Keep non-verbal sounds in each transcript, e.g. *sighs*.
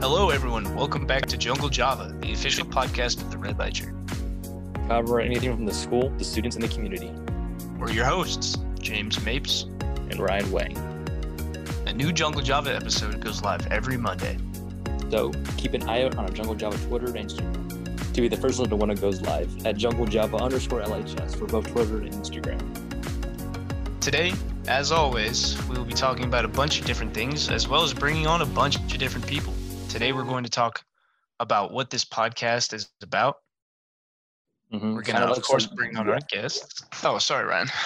Hello, everyone. Welcome back to Jungle Java, the official podcast of the Red Ledger. Cover anything from the school, the students, and the community. We're your hosts, James Mapes. And Ryan Wang. A new Jungle Java episode goes live every Monday. So keep an eye out on our Jungle Java Twitter and Instagram to be the first one to when it goes live at Jungle Java underscore LHS for both Twitter and Instagram. Today, as always, we will be talking about a bunch of different things as well as bringing on a bunch of different people. Today, we're going to talk about what this podcast is about. Mm-hmm. We're going to, of course, bring on our guests. Oh, sorry, Ryan. *laughs*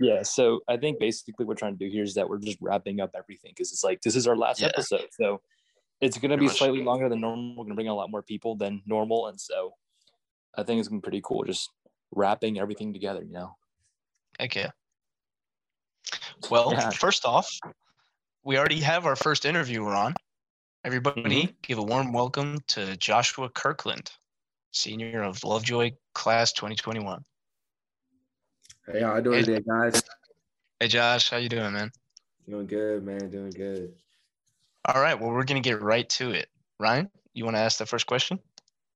Yeah, so I think basically what we're trying to do here is that we're just wrapping up everything because it's like this is our last yeah. episode. So it's going to be slightly longer than normal. We're going to bring a lot more people than normal. And so I think it's going to be pretty cool just wrapping everything together, you know? Heck yeah. *laughs* Well, yeah. first off, we already have our first interviewer on. Everybody, mm-hmm. give a warm welcome to Joshua Kirkland, senior of Lovejoy class 2021. Hey, how you doing hey, today, guys? Hey, Josh, how you doing, man? Doing good, man. Doing good. All right. Well, we're gonna get right to it. Ryan, you want to ask the first question?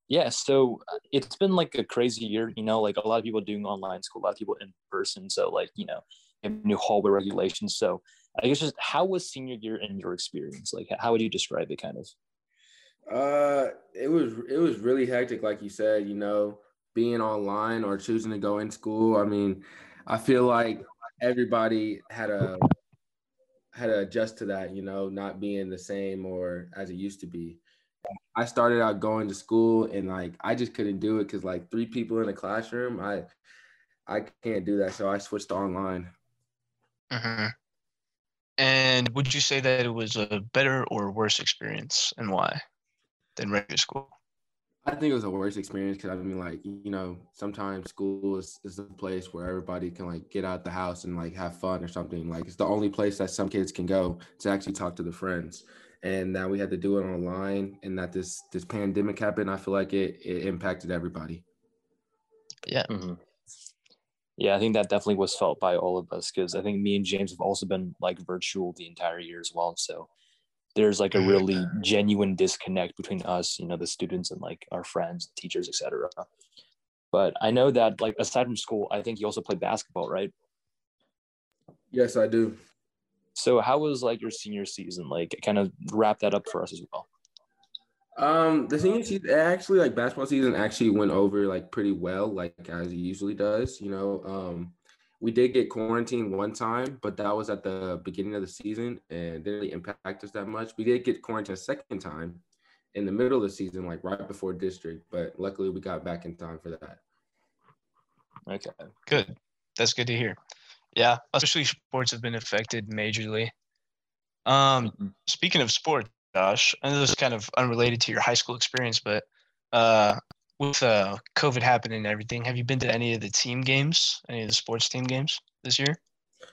Yeah. So uh, it's been like a crazy year. You know, like a lot of people doing online school, a lot of people in person. So like you know, new hallway regulations. So I guess just how was senior year in your experience? Like, how would you describe it, kind of? Uh, it was it was really hectic, like you said. You know, being online or choosing to go in school. I mean, I feel like everybody had a had to adjust to that. You know, not being the same or as it used to be. I started out going to school and like I just couldn't do it because like three people in a classroom, I I can't do that. So I switched to online. Mm-hmm. And would you say that it was a better or worse experience and why than regular school? I think it was a worse experience because I mean, like, you know, sometimes school is, is the place where everybody can like get out the house and like have fun or something. Like, it's the only place that some kids can go to actually talk to the friends. And now we had to do it online, and that this this pandemic happened. I feel like it it impacted everybody. Yeah. Mm-hmm. Yeah, I think that definitely was felt by all of us because I think me and James have also been like virtual the entire year as well. So there's like a really genuine disconnect between us, you know, the students and like our friends, teachers, etc. But I know that like aside from school, I think you also play basketball, right? Yes, I do. So how was like your senior season? Like kind of wrap that up for us as well. Um, the senior season actually like basketball season actually went over like pretty well, like as it usually does. You know, um, we did get quarantined one time, but that was at the beginning of the season and didn't really impact us that much. We did get quarantined a second time in the middle of the season, like right before district, but luckily we got back in time for that. Okay. Good. That's good to hear. Yeah, especially sports have been affected majorly. Um, mm-hmm. speaking of sports, Josh, and this is kind of unrelated to your high school experience, but uh, with uh, COVID happening and everything, have you been to any of the team games, any of the sports team games this year?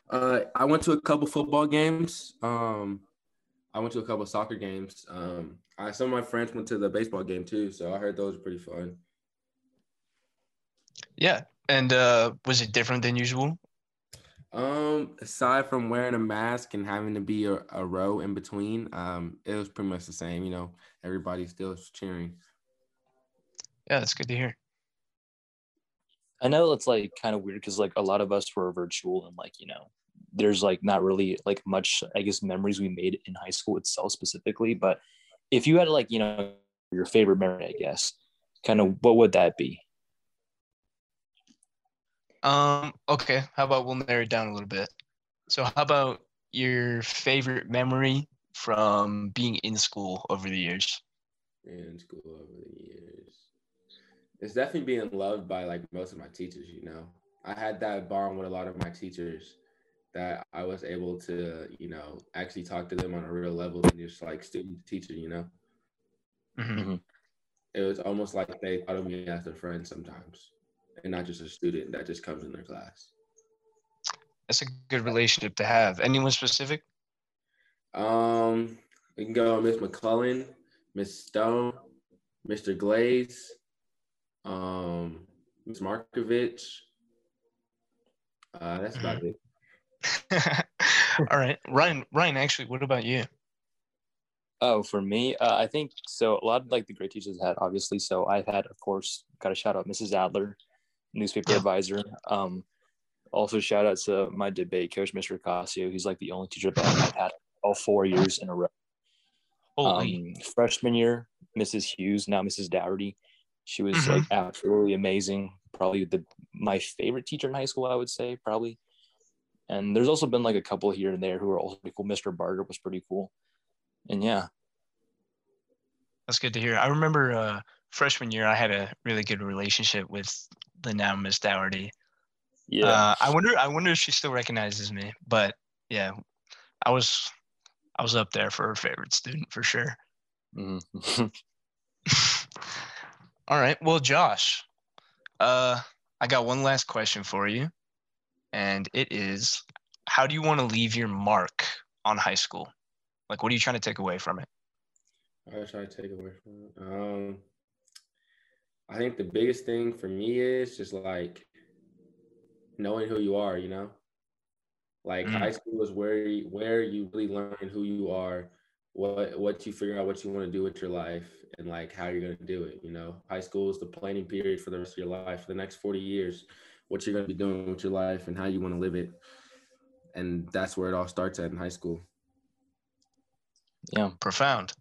Uh, I went to a couple football games. Um, I went to a couple soccer games. Um, I, some of my friends went to the baseball game too, so I heard those were pretty fun. Yeah, and uh, was it different than usual? Um, aside from wearing a mask and having to be a, a row in between, um, it was pretty much the same. You know, everybody still cheering. Yeah, that's good to hear. I know it's like kind of weird because like a lot of us were virtual and like you know, there's like not really like much I guess memories we made in high school itself specifically. But if you had like you know your favorite memory, I guess, kind of what would that be? Um, okay. How about we'll narrow it down a little bit. So how about your favorite memory from being in school over the years? In school over the years. It's definitely being loved by like most of my teachers, you know. I had that bond with a lot of my teachers that I was able to, you know, actually talk to them on a real level than just like student teacher, you know. Mm-hmm. It was almost like they thought of me as a friend sometimes and not just a student that just comes in their class. That's a good relationship to have. Anyone specific? Um, we can go Miss McClellan, Miss Stone, Mr. Glaze, um, Miss Markovich. Uh, that's about it. *laughs* All right, Ryan. Ryan, actually, what about you? Oh, for me, uh, I think so. A lot of like the great teachers had, obviously. So I've had, of course, got to shout out Mrs. Adler, newspaper advisor. Um, also shout out to my debate coach, Mr. Casio. He's like the only teacher that I've had all four years in a row. Um, freshman year, Mrs. Hughes, now Mrs. Dougherty. She was mm-hmm. like absolutely amazing. Probably the my favorite teacher in high school, I would say, probably. And there's also been like a couple here and there who are also cool. Mr. Barger was pretty cool and yeah that's good to hear i remember uh, freshman year i had a really good relationship with the now miss dougherty yeah uh, i wonder i wonder if she still recognizes me but yeah i was i was up there for her favorite student for sure mm-hmm. *laughs* all right well josh uh i got one last question for you and it is how do you want to leave your mark on high school like, what are you trying to take away from it? I try to take away from it. Um, I think the biggest thing for me is just like knowing who you are. You know, like mm. high school is where you, where you really learn who you are, what what you figure out what you want to do with your life, and like how you're gonna do it. You know, high school is the planning period for the rest of your life, for the next forty years, what you're gonna be doing with your life and how you want to live it, and that's where it all starts at in high school. Yeah. Profound.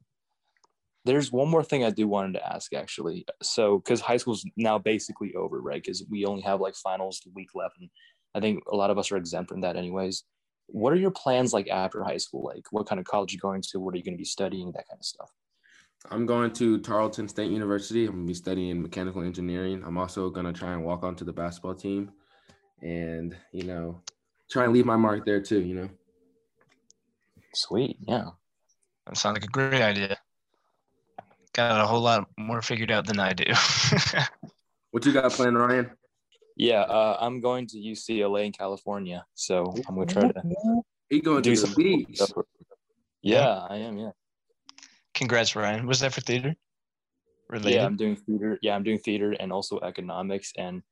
There's one more thing I do wanted to ask actually. So, because high school's now basically over, right? Because we only have like finals week left, and I think a lot of us are exempt from that, anyways. What are your plans like after high school? Like, what kind of college you going to? What are you going to be studying? That kind of stuff. I'm going to Tarleton State University. I'm going to be studying mechanical engineering. I'm also going to try and walk onto the basketball team, and you know, try and leave my mark there too. You know. Sweet. Yeah. That sounds like a great idea. Got a whole lot more figured out than I do. *laughs* what you got planned, Ryan? Yeah, uh, I'm going to UCLA in California, so I'm gonna try to. He going do to the beach. Yeah, I am. Yeah. Congrats, Ryan. Was that for theater? Related? Yeah, I'm doing theater. Yeah, I'm doing theater and also economics, and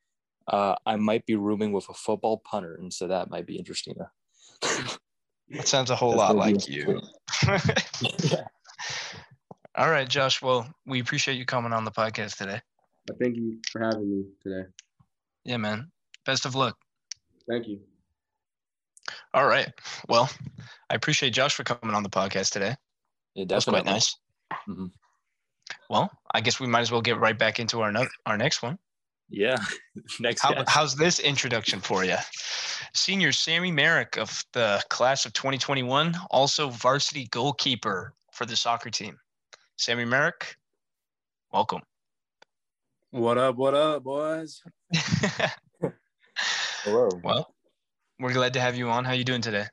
uh, I might be rooming with a football punter, and so that might be interesting. That sounds a whole That's lot like you. *laughs* *laughs* yeah. All right, Josh. Well, we appreciate you coming on the podcast today. Thank you for having me today. Yeah, man. Best of luck. Thank you. All right. Well, I appreciate Josh for coming on the podcast today. Yeah, definitely. That's quite nice. Mm-hmm. Well, I guess we might as well get right back into our no- our next one. Yeah. *laughs* next. How, how's this introduction for you? Senior Sammy Merrick of the class of 2021, also varsity goalkeeper for the soccer team. Sammy Merrick, welcome. What up? What up, boys? *laughs* Hello. Well, we're glad to have you on. How you doing today?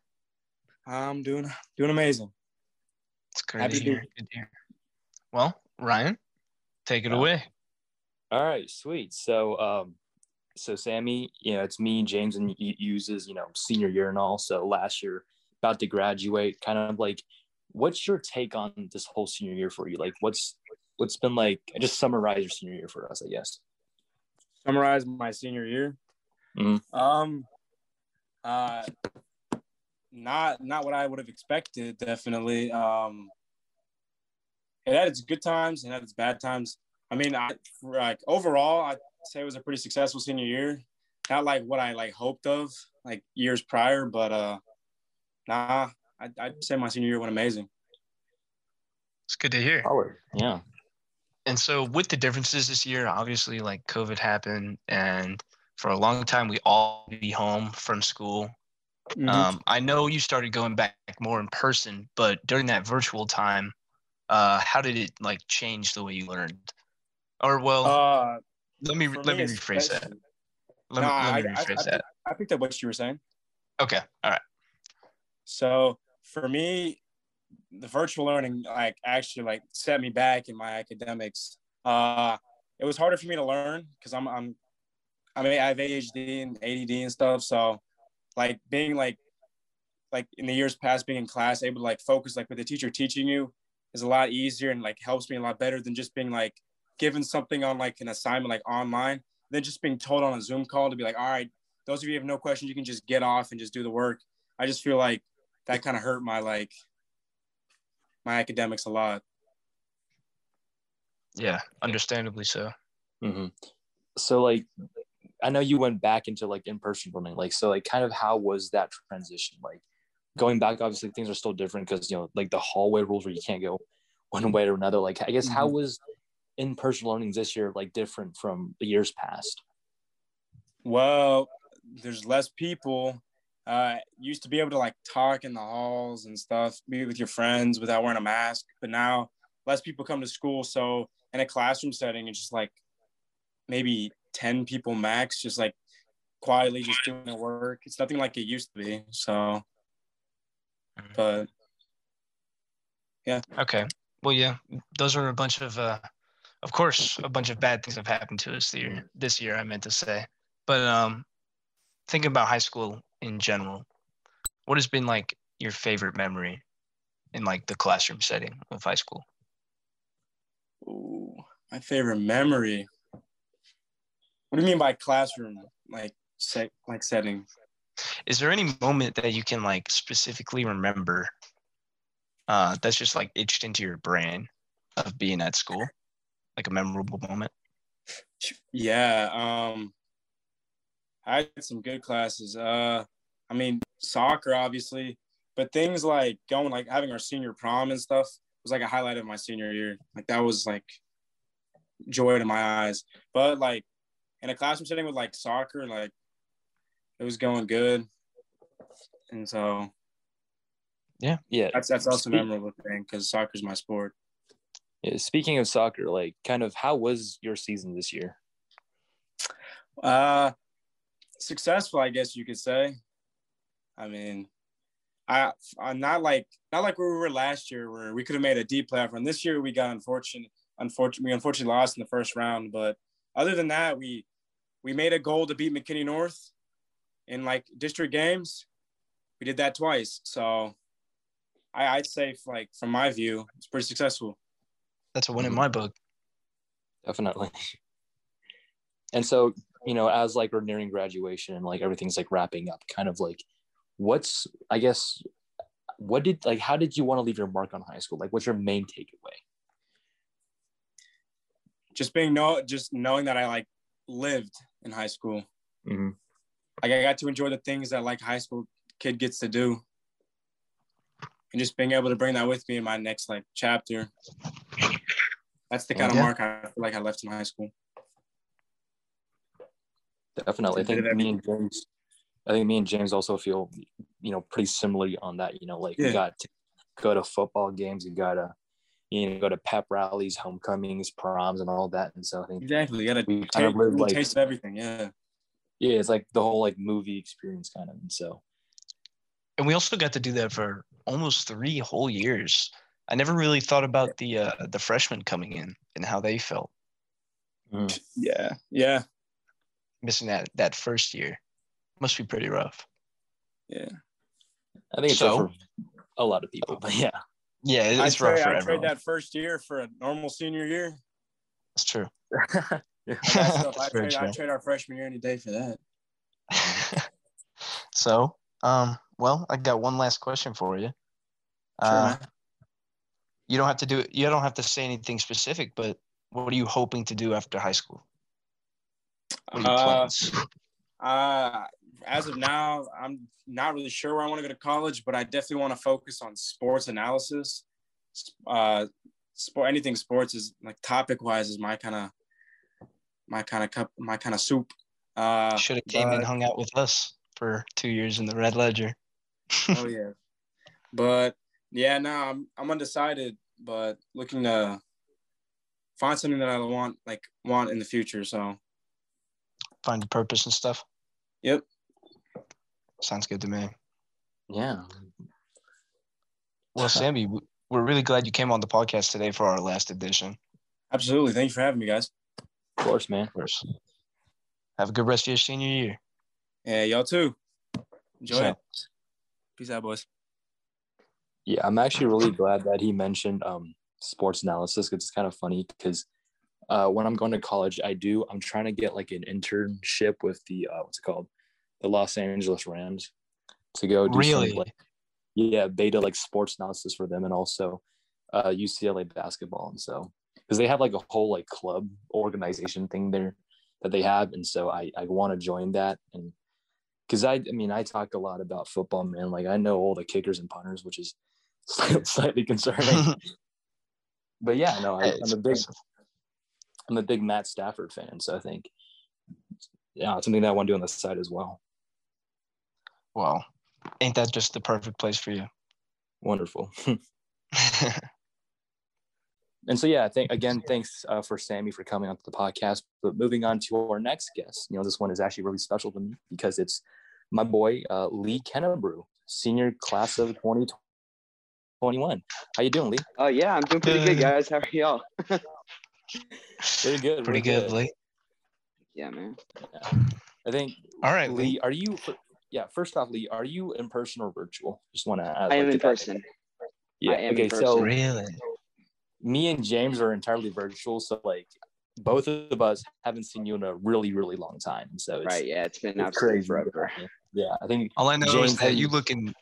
I'm doing doing amazing. It's great Happy to hear. Good to hear. Well, Ryan, take it yeah. away. All right, sweet. So, um, so Sammy, you know, it's me, James, and uses, you know, senior year and all. So last year, about to graduate, kind of like, what's your take on this whole senior year for you? Like, what's what's been like? Just summarize your senior year for us, I guess. Summarize my senior year. Mm-hmm. Um, uh, not not what I would have expected. Definitely. Um, it had its good times and had its bad times. I mean, I like overall, I'd say it was a pretty successful senior year. Not like what I like hoped of like years prior, but uh, nah, I'd, I'd say my senior year went amazing. It's good to hear. Yeah. And so, with the differences this year, obviously, like COVID happened, and for a long time, we all be home from school. Mm-hmm. Um, I know you started going back more in person, but during that virtual time, uh, how did it like change the way you learned? Or well, uh, let me let me, me rephrase that. Let, no, me, let me rephrase I, that. I, I picked up what you were saying. Okay. All right. So for me, the virtual learning like actually like set me back in my academics. Uh, it was harder for me to learn because I'm I'm I mean I have ADHD and ADD and stuff. So like being like like in the years past being in class able to like focus like with the teacher teaching you is a lot easier and like helps me a lot better than just being like given something on like an assignment like online than just being told on a Zoom call to be like, all right, those of you have no questions, you can just get off and just do the work. I just feel like that kind of hurt my like my academics a lot. Yeah, understandably so. Mm-hmm. So like, I know you went back into like in-person learning. Like, so like, kind of how was that transition? Like, going back, obviously things are still different because you know, like the hallway rules where you can't go *laughs* one way or another. Like, I guess mm-hmm. how was in-person learning this year like different from the years past? Well, there's less people. Uh, used to be able to like talk in the halls and stuff, be with your friends without wearing a mask. But now less people come to school, so in a classroom setting, it's just like maybe 10 people max, just like quietly just doing their work. It's nothing like it used to be. So, mm-hmm. but yeah. Okay. Well, yeah, those are a bunch of, uh, of course, a bunch of bad things have happened to us this year. This year, I meant to say, but um, thinking about high school in general, what has been like your favorite memory in like the classroom setting of high school? Ooh, my favorite memory. What do you mean by classroom? Like set like setting? Is there any moment that you can like specifically remember uh, that's just like itched into your brain of being at school? Like a memorable moment? Yeah. Um I had some good classes. Uh I mean soccer obviously, but things like going like having our senior prom and stuff was like a highlight of my senior year. Like that was like joy to my eyes. But like in a classroom setting with like soccer, like it was going good. And so yeah, yeah, that's that's also Speak- memorable thing because soccer is my sport. Yeah, speaking of soccer, like kind of how was your season this year? Uh successful, I guess you could say. I mean, I I'm not like not like where we were last year where we could have made a deep playoff run. This year we got unfortunate unfortunately we unfortunately lost in the first round. But other than that, we we made a goal to beat McKinney North in like district games. We did that twice. So I, I'd say like from my view, it's pretty successful. That's a win in mm-hmm. my book. Definitely. And so, you know, as like we're nearing graduation and like everything's like wrapping up, kind of like what's I guess what did like how did you want to leave your mark on high school? Like what's your main takeaway? Just being no just knowing that I like lived in high school. Mm-hmm. Like I got to enjoy the things that like high school kid gets to do. And just being able to bring that with me in my next like chapter. That's the kind yeah. of mark I feel like I left in high school. Definitely. I think me and James I think me and James also feel, you know, pretty similarly on that. You know, like yeah. we got to go to football games, you gotta, you know, go to pep rallies, homecomings, proms, and all that. And so I think exactly, you gotta we kind of live like taste of everything. Yeah, yeah, it's like the whole like movie experience kind of. And so, and we also got to do that for almost three whole years. I never really thought about the uh, the freshmen coming in and how they felt. Mm. Yeah, yeah. Missing that that first year. Must be pretty rough. Yeah. I think it's so, for a lot of people, but yeah. Yeah, it's rough for I everyone. Trade that first year for a normal senior year. That's true. *laughs* yeah. *laughs* I, trade, trade our freshman year any day for that. *laughs* so, um, well, I got one last question for you. Sure, uh, you don't have to do it. you don't have to say anything specific, but what are you hoping to do after high school? What are your uh. *laughs* Uh, as of now, I'm not really sure where I want to go to college, but I definitely want to focus on sports analysis. Uh, sport, anything sports is like topic wise is my kind of my kind of cup, my kind of soup. Uh, Should have came but, and hung out with us for two years in the Red Ledger. *laughs* oh yeah, but yeah, no, I'm I'm undecided, but looking to find something that I want like want in the future. So find a purpose and stuff. Yep. Sounds good to me. Yeah. Well, *laughs* Sammy, we're really glad you came on the podcast today for our last edition. Absolutely. Thank you for having me, guys. Of course, man. Of course. Have a good rest of your senior year. Yeah, y'all too. Enjoy so. it. Peace out, boys. Yeah, I'm actually really glad that he mentioned um, sports analysis because it's kind of funny because uh, when I'm going to college, I do. I'm trying to get like an internship with the uh, what's it called, the Los Angeles Rams, to go do really, some, like, yeah, beta like sports analysis for them, and also uh, UCLA basketball, and so because they have like a whole like club organization thing there that they have, and so I I want to join that and because I I mean I talk a lot about football, man. Like I know all the kickers and punters, which is *laughs* slightly concerning. *laughs* but yeah, no, I, am a big I'm a big Matt Stafford fan, so I think yeah, it's something that I want to do on the side as well. Well, ain't that just the perfect place for you? Wonderful. *laughs* *laughs* and so yeah, I think again, thanks uh, for Sammy for coming onto the podcast. But moving on to our next guest, you know, this one is actually really special to me because it's my boy uh, Lee Kennebrew, senior class of 2021. How you doing, Lee? Oh uh, yeah, I'm doing pretty good, guys. How are y'all? *laughs* pretty good. Pretty good, good, Lee. Yeah, man. Yeah. I think. All right, Lee. Are you? Yeah. First off, Lee, are you in person or virtual? Just want to. I like, am in person. Yeah. okay. So really, me and James are entirely virtual. So like, both of us haven't seen you in a really, really long time. So it's, right. Yeah. It's been it's crazy forever. Yeah. I think all I know James is that you looking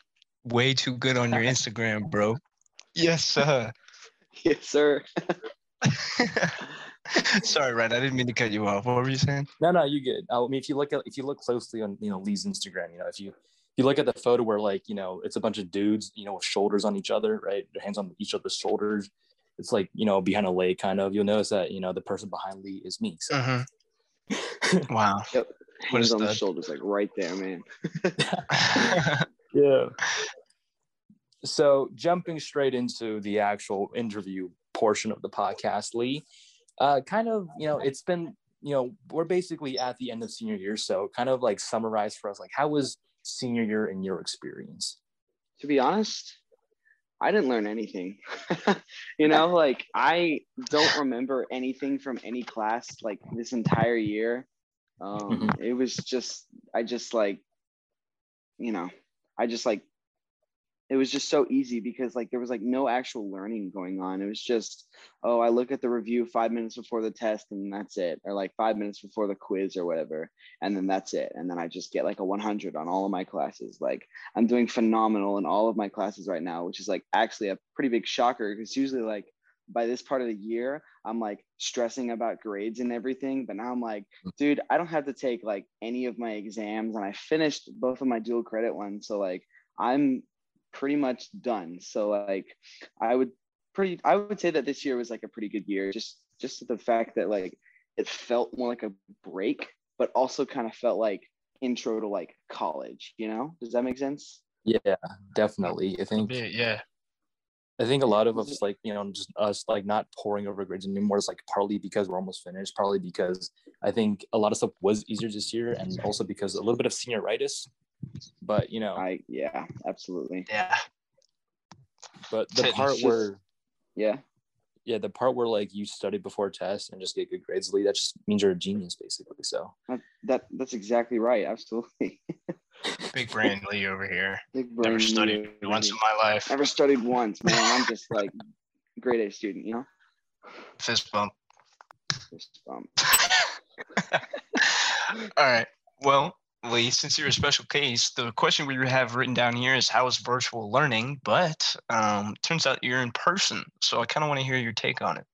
way too good on your Instagram, bro. *laughs* Yes, sir. *laughs* Yes, sir. *laughs* *laughs* Sorry, Ryan. I didn't mean to cut you off. What were you saying? No, no, you good. I mean, if you look at if you look closely on you know Lee's Instagram, you know if you if you look at the photo where like you know it's a bunch of dudes you know with shoulders on each other, right? Their hands on each other's shoulders. It's like you know behind a lake, kind of. You'll notice that you know the person behind Lee is me. So. Mm-hmm. *laughs* wow. Yep. Hands on the shoulders, like right there, man. *laughs* yeah. So jumping straight into the actual interview portion of the podcast, Lee. Uh, kind of, you know, it's been, you know, we're basically at the end of senior year, so kind of like summarize for us, like how was senior year in your experience? To be honest, I didn't learn anything. *laughs* you know, like I don't remember anything from any class like this entire year. Um, mm-hmm. It was just, I just like, you know, I just like it was just so easy because like there was like no actual learning going on. It was just, oh, I look at the review five minutes before the test and that's it, or like five minutes before the quiz or whatever, and then that's it. And then I just get like a 100 on all of my classes. Like I'm doing phenomenal in all of my classes right now, which is like actually a pretty big shocker because usually like by this part of the year, I'm like stressing about grades and everything. But now I'm like, hmm. dude, I don't have to take like any of my exams, and I finished both of my dual credit ones. So like, I'm pretty much done. So like I would pretty I would say that this year was like a pretty good year. Just just the fact that like it felt more like a break, but also kind of felt like intro to like college, you know? Does that make sense? Yeah, definitely. I think yeah. I think a lot of us like, you know, just us like not pouring over grades anymore is like partly because we're almost finished, partly because I think a lot of stuff was easier this year and also because a little bit of senioritis but you know, I yeah, absolutely. Yeah. But the part just, where yeah. Yeah, the part where like you study before tests and just get good grades, Lee, that just means you're a genius, basically. So that, that that's exactly right. Absolutely. *laughs* Big brain Lee over here. Big brain Never studied Lee. once in my life. Never studied once, man. I'm just like grade A student, you know. Fist bump. Fist bump. *laughs* All right. Well, Lee, since you're a special case, the question we have written down here is how is virtual learning? But um, turns out you're in person, so I kind of want to hear your take on it.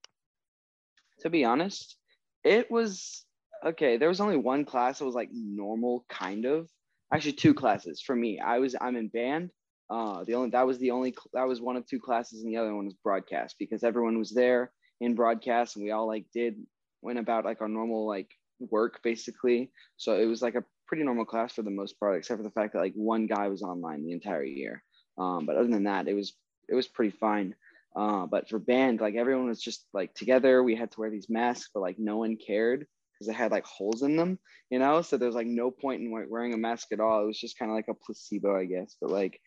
To be honest, it was okay. There was only one class that was like normal, kind of. Actually, two classes for me. I was I'm in band. Uh, the only that was the only that was one of two classes, and the other one was broadcast because everyone was there in broadcast, and we all like did went about like our normal like work basically. So it was like a pretty normal class for the most part, except for the fact that like one guy was online the entire year. Um, but other than that, it was it was pretty fine. Uh, but for band, like everyone was just like together. We had to wear these masks, but like no one cared because they had like holes in them, you know. So there's like no point in wearing a mask at all. It was just kind of like a placebo, I guess. But like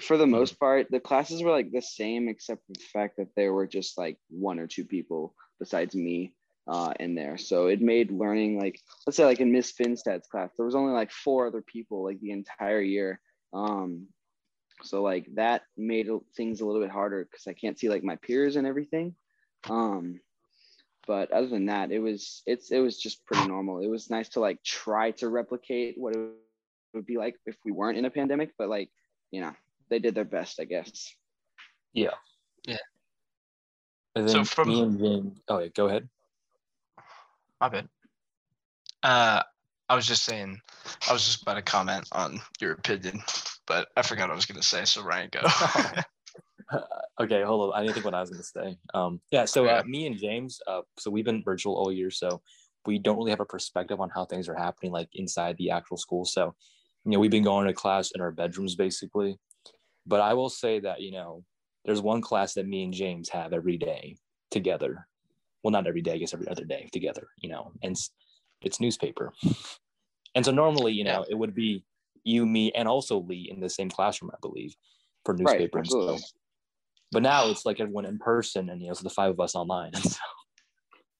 for the most part, the classes were like the same, except for the fact that there were just like one or two people besides me uh, in there. So it made learning like let's say like in Miss Finstad's class, there was only like four other people like the entire year. Um, so like that made things a little bit harder because I can't see like my peers and everything. Um, but other than that, it was it's it was just pretty normal. It was nice to like try to replicate what it would be like if we weren't in a pandemic, but like you know they did their best, I guess. Yeah. Yeah. I think So from- me and James. Oh yeah, go ahead. My bad. Uh, I was just saying, I was just about to comment on your opinion, but I forgot what I was gonna say. So Ryan, go. *laughs* okay, hold on. I didn't think what I was gonna say. Um, yeah. So uh, me and James, uh, so we've been virtual all year, so we don't really have a perspective on how things are happening like inside the actual school. So, you know, we've been going to class in our bedrooms basically. But I will say that you know, there's one class that me and James have every day together. Well, not every day, I guess every other day together. You know, and it's, it's newspaper. And so normally, you know, it would be you, me, and also Lee in the same classroom, I believe, for Right, newspaper and absolutely. stuff. But now it's like everyone in person, and you know, it's the five of us online. *laughs* And so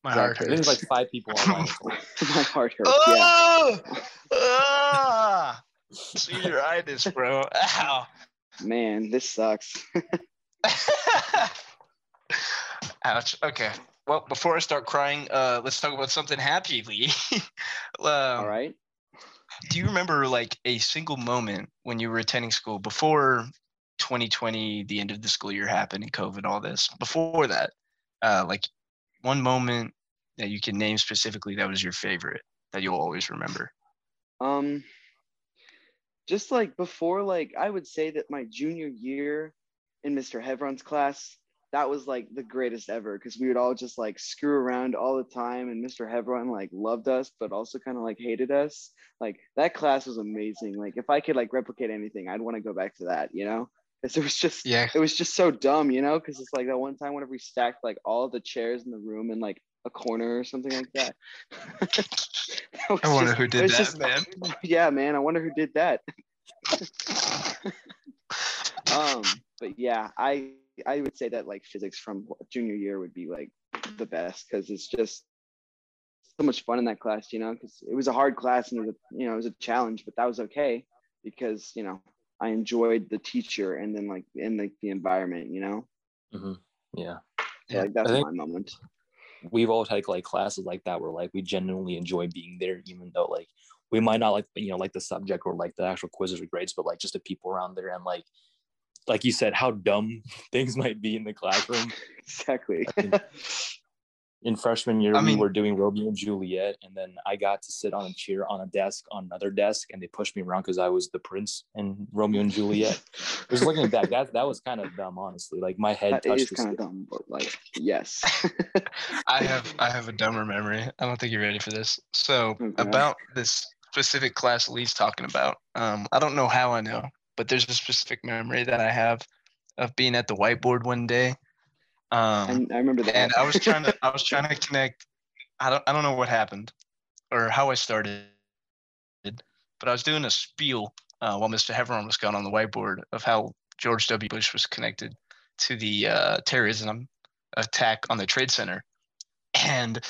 My heart Exactly. I hurts. it's like five people *laughs* online. My heart hurts. Yeah. Oh! Ah! *laughs* Senioritis, bro. Ow. Man, this sucks. Ouch. Okay. Well, before I start crying, uh, let's talk about something happy, Lee. *laughs* um, All right. Do you remember like a single moment when you were attending school before 2020, the end of the school year happened and COVID, all this? Before that, uh, like one moment that you can name specifically that was your favorite that you'll always remember. Um, just like before, like I would say that my junior year in Mr. Hevron's class, that was like the greatest ever because we would all just like screw around all the time, and Mr. hebron like loved us, but also kind of like hated us. Like that class was amazing. Like if I could like replicate anything, I'd want to go back to that. You know, because it was just Yeah. it was just so dumb. You know, because it's like that one time whenever we stacked like all the chairs in the room in like a corner or something like that. *laughs* That I wonder just- who did that, just- man. *laughs* yeah, man. I wonder who did that. *laughs* um, but yeah, I I would say that like physics from junior year would be like the best because it's just so much fun in that class, you know, because it was a hard class and it was a, you know it was a challenge, but that was okay because you know I enjoyed the teacher and then like in like the environment, you know. Mm-hmm. Yeah. So, like that's my moment. We've all had like classes like that where like we genuinely enjoy being there, even though like we might not like you know like the subject or like the actual quizzes or grades, but like just the people around there and like like you said, how dumb *laughs* things might be in the classroom. *laughs* exactly. I think in freshman year, I mean, we mean- were doing Romeo and Juliet, and then I got to sit on a chair on a desk on another desk, and they pushed me around because I was the prince in Romeo and Juliet. Just looking back, that that was kind of dumb, honestly. Like my head that touched is the kind of dumb, but like yes. *laughs* I have I have a dumber memory. I don't think you're ready for this. So Okay. about this specific class Lee's talking about. Um, I don't know how I know, but there's a specific memory that I have of being at the whiteboard one day. Um, I, I remember that. and I was trying to *laughs* I was trying to connect. I don't I don't know what happened or how I started, but I was doing a spiel uh, while Mr. Heveron was going on the whiteboard of how George W. Bush was connected to the uh, terrorism attack on the Trade Center, and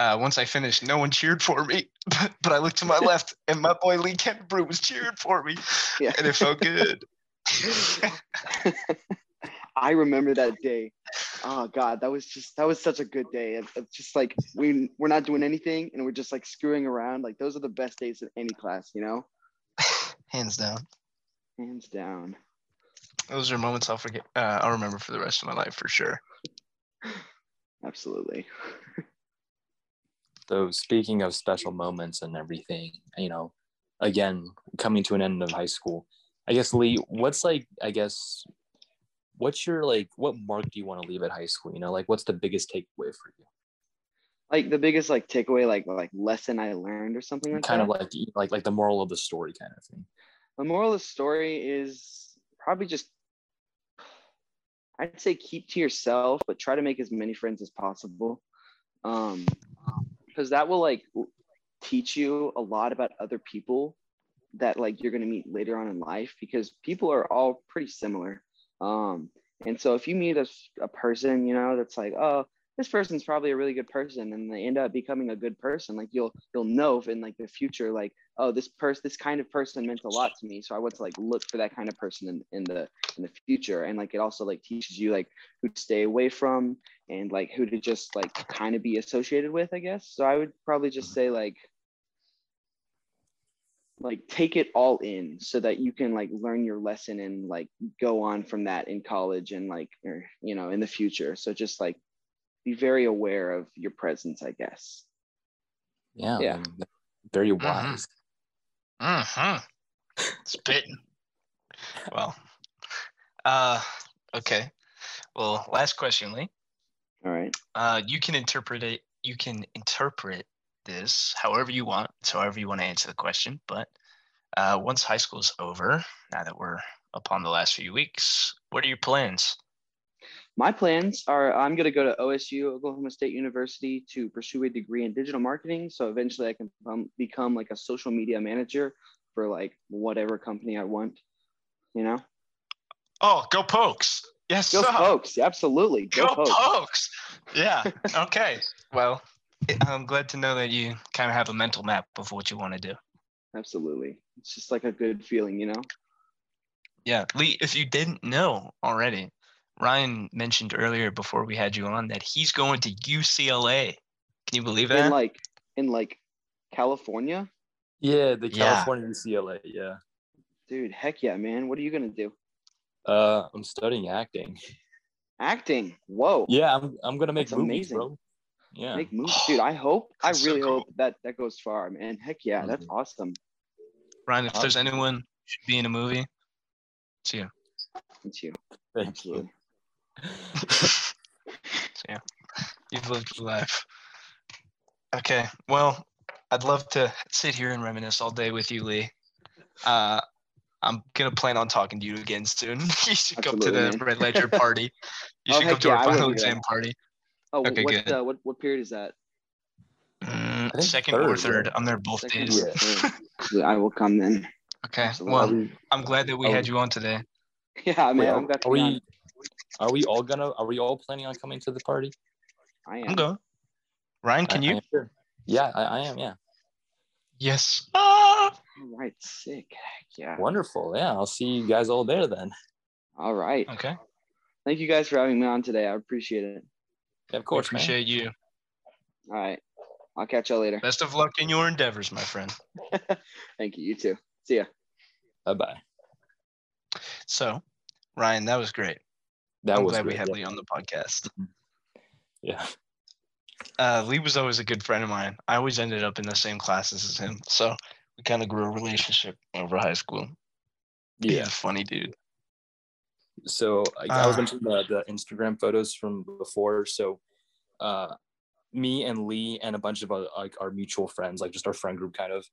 uh, once I finished, no one cheered for me, *laughs* but, but I looked to my *laughs* left and my boy Lee Kemper was cheering for me, yeah. and it felt good. *laughs* I remember that day. Oh God, that was just that was such a good day. It- It's just like we we're not doing anything and we're just like screwing around. Like those are the best days of any class, you know, *sighs* Hands down. hands down. Those are moments I'll forget. Uh, I'll remember for the rest of my life for sure. *sighs* Absolutely. So speaking of special moments and everything, you know, again, coming to an end of high school, I guess Lee, what's like, I guess, what's your like, what mark do you want to leave at high school? You know, like what's the biggest takeaway for you? Like the biggest like takeaway, like like lesson I learned or something like kind that. Kind of like, like, like the moral of the story kind of thing. the moral of the story is probably just I'd say keep to yourself, but try to make as many friends as possible. Um, because that will like teach you a lot about other people that like you're gonna meet later on in life because people are all pretty similar. Um, and so if you meet a person, you know, that's like, oh, this person's probably a really good person, and they end up becoming a good person, like you'll you'll know in like the future, like, oh, this person, this kind of person meant a lot to me, so I want to like look for that kind of person in, in the in the future, and like it also like teaches you like who to stay away from and like who to just like kind of be associated with, I guess. So I would probably just say like like take it all in so that you can like learn your lesson and like go on from that in college and like or you know in the future. So just like be very aware of your presence, I guess. Yeah. Yeah. I mean, very wise. Mm-hmm. Spitting. well, uh, okay. Well, last question, Lee. All right. Uh, you can interpret it. You can interpret this however you want. It's however you want to answer the question. But uh, once high school's over, now that we're upon the last few weeks, what are your plans? My plans are I'm going to go to OSU, Oklahoma State University, to pursue a degree in digital marketing. So eventually I can become like a social media manager for like whatever company I want, you know? Oh, go Pokes! Yes, Go sir. Pokes. Absolutely. Go, Go Pokes. Pokes! Yeah. *laughs* Okay. well, I'm glad to know that you kind of have a mental map of what you want to do. Absolutely. It's just like a good feeling, you know? Yeah, Lee, if you didn't know already, Ryan mentioned earlier before we had you on that he's going to UCLA. Can you believe that? In like in like California. Yeah, the Yeah. California UCLA. Yeah. Dude, heck yeah, man. What are you gonna do? Uh, I'm studying acting. Acting. Whoa. Yeah, I'm I'm gonna make That's movies, amazing. bro. Yeah. Make movies. Dude, I hope *sighs* I That's so really cool. hope that that goes far, man. Heck yeah, that's Mhm. awesome. Ryan, if there's anyone who should be in a movie, it's you. It's you. Thank Absolutely. so, *laughs* yeah, you've lived your life. Okay, well, I'd love to sit here and reminisce all day with you, Lee. Uh, I'm gonna plan on talking to you again soon. *laughs* you should come to the. Red Ledger party. *laughs* You Oh, should come to yeah, our I will final do that. exam party. Oh, Okay, what good. uh, what what period is that? Mm, think second or third, third. yeah. I'm there both Second days. or. Yeah, I will come then. Okay. Absolutely. Well, I'm glad that we are had you on today. Yeah, man. wait, I'm glad to are be we are we all gonna are we all planning on coming to the party? I am. I'm going. Ryan, can I- I you? am sure. Yeah, I, I am. Yeah. Yes. Ah! All right, sick. Yeah. Wonderful. Yeah, I'll see you guys all there then. All right. Okay. Thank you guys for having me on today. I appreciate it. Yeah, of We course, man. appreciate you. All right. I'll catch y'all later. Best of luck in your endeavors, my friend. *laughs* Thank you. You too. See ya. Bye bye. So, Ryan, that was great. That I'm was glad we had yeah. Lee on the podcast. Yeah. Uh, Lee was always a good friend of mine. I always ended up in the same classes as him, so we kind of grew a relationship over high school. He's Yeah. a funny dude. So I, I was Ah. mentioning the, the Instagram photos from before. So uh, me and Lee and a bunch of uh, like our mutual friends, like just our friend group, kind of,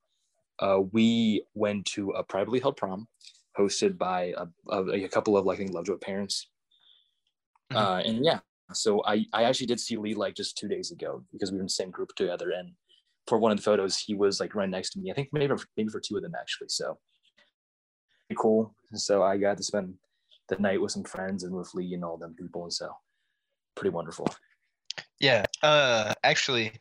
uh, we went to a privately held prom hosted by a, a, a couple of like I think Lovejoy parents. Mhm. Uh, and yeah, so I I actually did see Lee like just two days ago because we were in the same group together. And for one of the photos, he was like right next to me. I think maybe maybe for two of them actually. So pretty cool. So I got to spend the night with some friends and with Lee and all them people, and so pretty wonderful. Yeah. Uh, actually,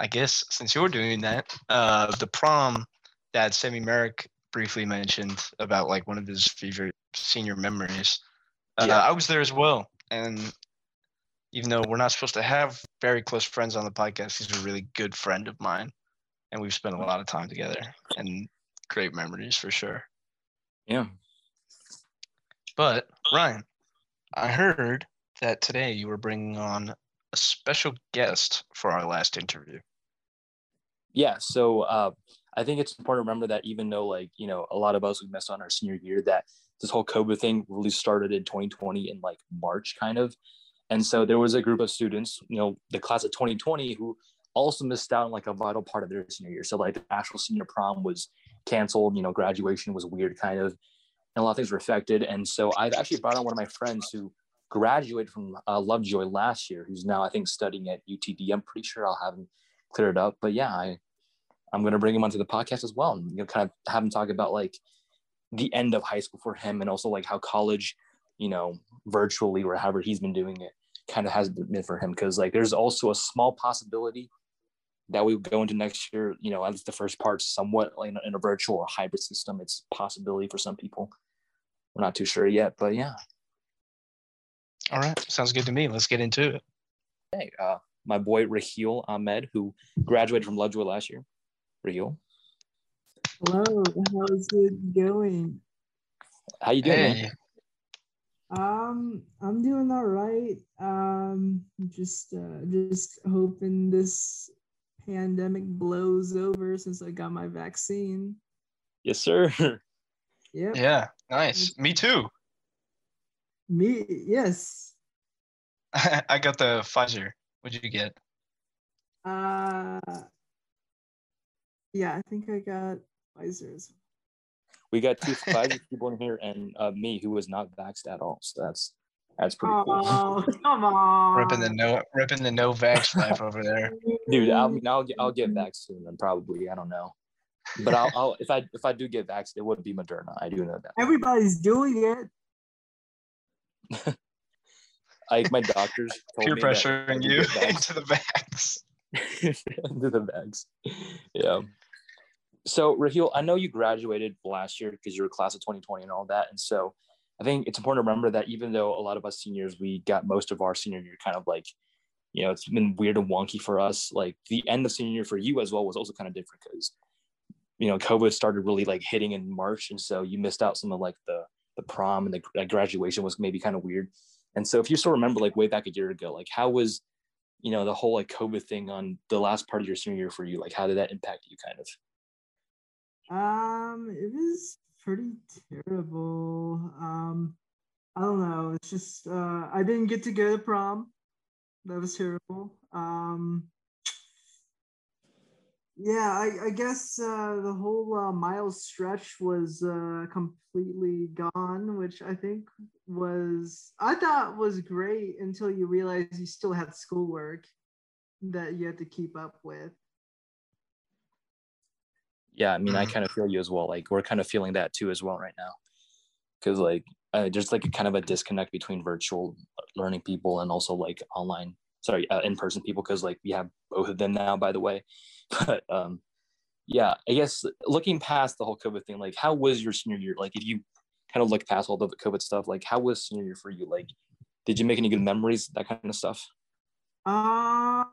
I guess since you're doing that, uh, the prom that Sammy Merrick briefly mentioned about like one of his favorite senior memories. Uh, Yeah. I was there as well, and even though we're not supposed to have very close friends on the podcast, he's a really good friend of mine, and we've spent a lot of time together and great memories for sure. Yeah. But Ryan, I heard that today you were bringing on a special guest for our last interview. Yeah. So uh, I think it's important to remember that even though like you know a lot of us we missed on our senior year, that this whole COVID thing really started in 2020 in like March, kind of. And so there was a group of students, you know, the class of 2020 who also missed out on like a vital part of their senior year. So like the actual senior prom was canceled, you know, graduation was weird kind of, and a lot of things were affected. And so I've actually brought on one of my friends who graduated from uh, Lovejoy last year, who's now I think studying at UTD. I'm pretty sure I'll have him cleared up. But yeah, I I'm gonna bring him onto the podcast as well, and you know, kind of have him talk about like the end of high school for him, and also like how college, you know, virtually or however he's been doing it, kind of has been for him. Because like there's also a small possibility that we go into next year, you know, at least the first part, somewhat like in a, virtual or hybrid system. It's a possibility for some people. We're not too sure yet, but yeah. All right, sounds good to me. Let's get into it. Hey, uh, my boy Raheel Ahmed, who graduated from Lovejoy last year. Raheel, Hello, how's it going? how you doing? Hey, Um, I'm doing all right. Um, just uh, just hoping this pandemic blows over since I got my vaccine. Yes, sir. *laughs* Yeah. Yeah, nice. Me too. Me, yes. *laughs* I got the Pfizer. What'd you get? Uh, yeah, I think I got Pfizer's. We got two *laughs* Pfizer people in here and uh, me who was not vaxxed at all. So that's that's pretty cool. Oh, *laughs* come on. Ripping the no ripping the no vax life over there. Dude, I'll, I'll get I'll get vaxxed soon and probably I don't know, but I'll, I'll if I if I do get vaxxed, it would be Moderna. I do know that. Everybody's doing it. *laughs* Like my doctors told Peer me pressuring you get into the vax. into the bags. Yeah. So Raheel, I know you graduated last year because you were a class of 2020 and all that. And so I think it's important to remember that even though a lot of us seniors, we got most of our senior year kind of like, you know, it's been weird and wonky for us. Like the end of senior year for you as well was also kind of different because, you know, COVID started really like hitting in March. And so you missed out some of like the, the prom and the like, graduation was maybe kind of weird. And so if you still remember like way back a year ago, like how was, you know, the whole like COVID thing on the last part of your senior year for you? Like how did that impact you kind of? Um, it was pretty terrible. Um, I don't know. It's just uh, I didn't get to go to prom. That was terrible. Um, yeah, I, I guess uh, the whole uh, mile stretch was uh, completely gone, which I think was I thought was great until you realize you still had schoolwork that you had to keep up with. Yeah i mean i Mhm. kind of feel you as well like we're kind of feeling that too as well right now. Because like uh, there's like a kind of a disconnect between virtual learning people and also like online sorry uh, in-person people because like we have both of them now by the way. *laughs* But um yeah i guess looking past the whole covid thing like how was your senior year? Like if you kind of look past all the covid stuff like how was senior year for you? Like did you make any good memories that kind of stuff? Um,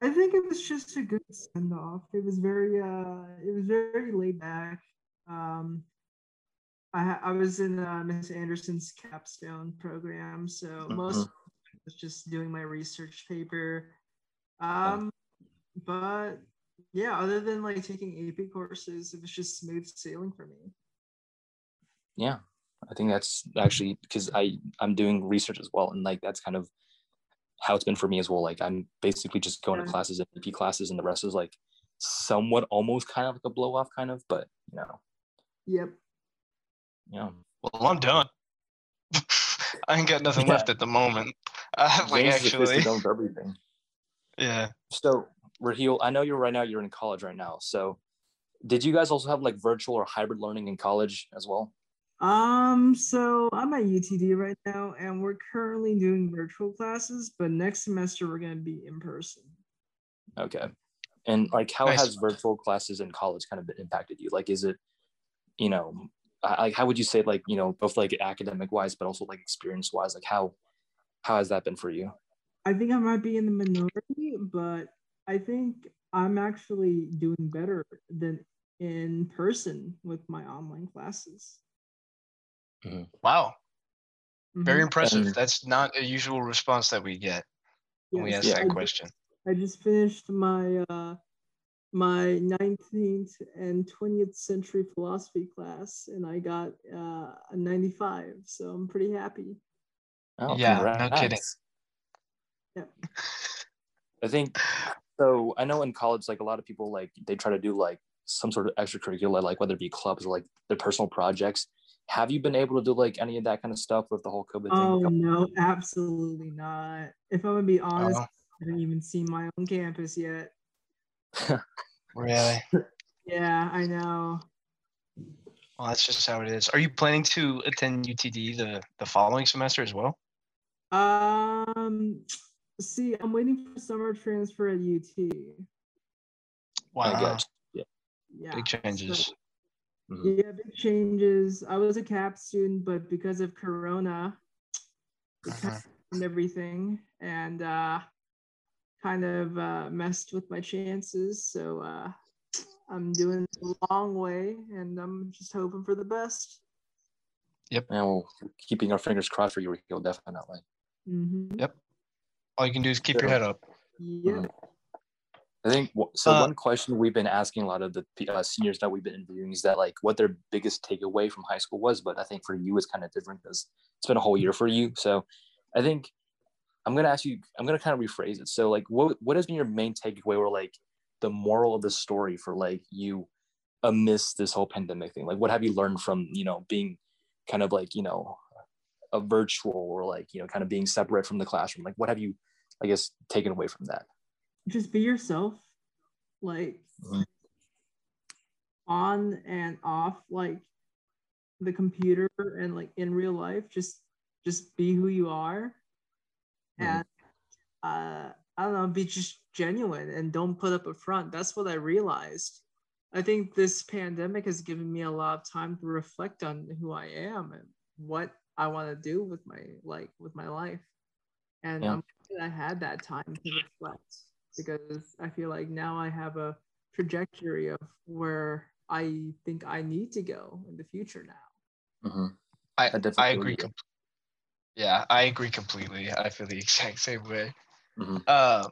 I think it was just a good send off. It was very, uh, it was very laid back. Um, I I was in uh, Miss Anderson's capstone program, so most Mhm. of was just doing my research paper. Um, but yeah, other than like taking AP courses, it was just smooth sailing for me. yeah i think that's actually because i i'm doing research as well and like that's kind of how it's been for me as well like i'm basically just going to classes and ap classes and the rest is like somewhat almost kind of like a blow off kind of but you know Yep. yeah Well, I'm done. *laughs* I ain't got nothing Yeah. left at the moment. *laughs* I have like James actually, fisted everything *laughs* yeah. so raheel i know you're right now you're in college right now so did you guys also have like virtual or hybrid learning in college as well Um, so I'm at UTD right now, and we're currently doing virtual classes, but next semester we're gonna be in person. Okay. And like, how Nice. has virtual classes in college kind of been impacted you? Like, is it, you know, like how would you say like you know both like academic wise, but also like experience wise, like how how has that been for you? I think I might be in the minority, but I think I'm actually doing better than in person with my online classes. Wow. Very Mhm. impressive. And- That's not a usual response that we get when we ask Yeah. that I ju- question. I just finished my uh, my 19th and 20th century philosophy class, and I got uh, a 95. So I'm pretty happy. Oh, Yeah, no kidding. Yeah. *laughs* I think so. I know in college, like a lot of people, like they try to do like some sort of extracurricular, like whether it be clubs or like their personal projects. Have you been able to do like any of that kind of stuff with the whole COVID Oh thing? no, absolutely not. If I'm gonna be honest, Oh. I haven't even seen my own campus yet. *laughs* Really? Yeah, I know. Well, that's just how it is. Are you planning to attend UTD the the following semester as well? Um, see, I'm waiting for summer transfer at UT. Wow. I got you. Yeah, Big changes. so- Mhm. yeah, big changes. I was a cap student, but because of Corona, it kind of ruined everything and uh, kind of uh, messed with my chances. So uh, I'm doing it the long way, and I'm just hoping for the best. Yep. And we're keeping our fingers crossed for you, Raheel, definitely. Mm-hmm. Yep. All you can do is keep your head up. Yeah. I think so. Uh, one question we've been asking a lot of the uh, seniors that we've been interviewing is that like what their biggest takeaway from high school was. But I think for you, it's kind of different because it's been a whole year for you. So I think I'm gonna ask you. I'm gonna kind of rephrase it. So like, what what has been your main takeaway, or like the moral of the story for like you amidst this whole pandemic thing? Like, what have you learned from you know being kind of like you know a virtual or like you know kind of being separate from the classroom? Like, what have you, I guess, taken away from that? Just be yourself. Like on and off like the computer and like in real life just just be who you are. And uh i don't know be just genuine and don't put up a front. That's what i realized. I think this pandemic has given me a lot of time to reflect on who i am and what i want to do with my like with my life. And Yeah. i'm glad i had that time to reflect because i feel like now i have a trajectory of where I think I need to go in the future now. Mm-hmm. I, I definitely I feel agree. Com- yeah, I agree completely. I feel the *laughs* exact same way. Mhm. Uh,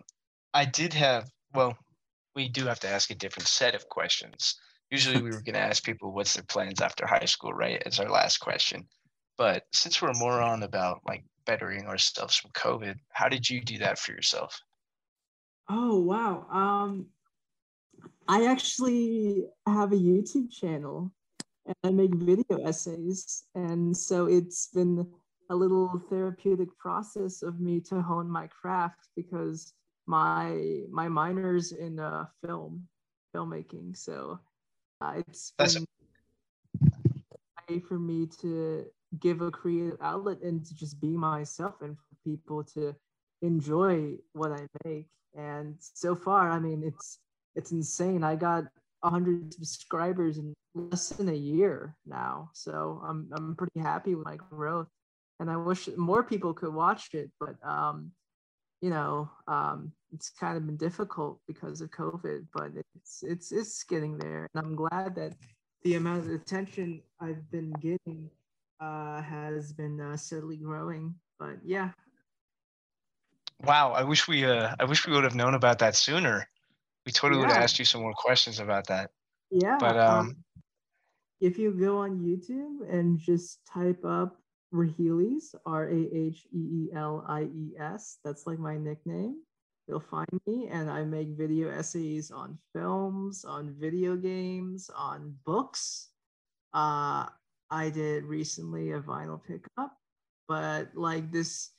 I did have, well, we do have to ask a different set of questions. Usually we were going to ask people what's their plans after high school, right? As our last question. But since we're more on about like bettering ourselves from COVID, how did you do that for yourself? Oh wow. Um I actually have a YouTube channel and I make video essays. And so it's been a little therapeutic process of me to hone my craft because my my minor's in uh, film filmmaking. So uh, it's That's- been a way for me to give a creative outlet and to just be myself and for people to enjoy what I make. And so far, I mean, it's it's insane. I got 100 subscribers in less than a year now. So I'm I'm pretty happy with my growth. And I wish more people could watch it, but um, you know, um, it's kind of been difficult because of COVID, but it's it's it's getting there. And I'm glad that the amount of attention I've been getting uh, has been uh, steadily growing. But yeah, Wow, I wish we uh I wish we would have known about that sooner. We totally would have asked you some more questions about that. yeah. But um if you go on YouTube and just type up Raheelies, R A H E E L I E S, that's like my nickname. You'll find me, and I make video essays on films, on video games, on books. Uh, I did recently a vinyl pickup, but like this,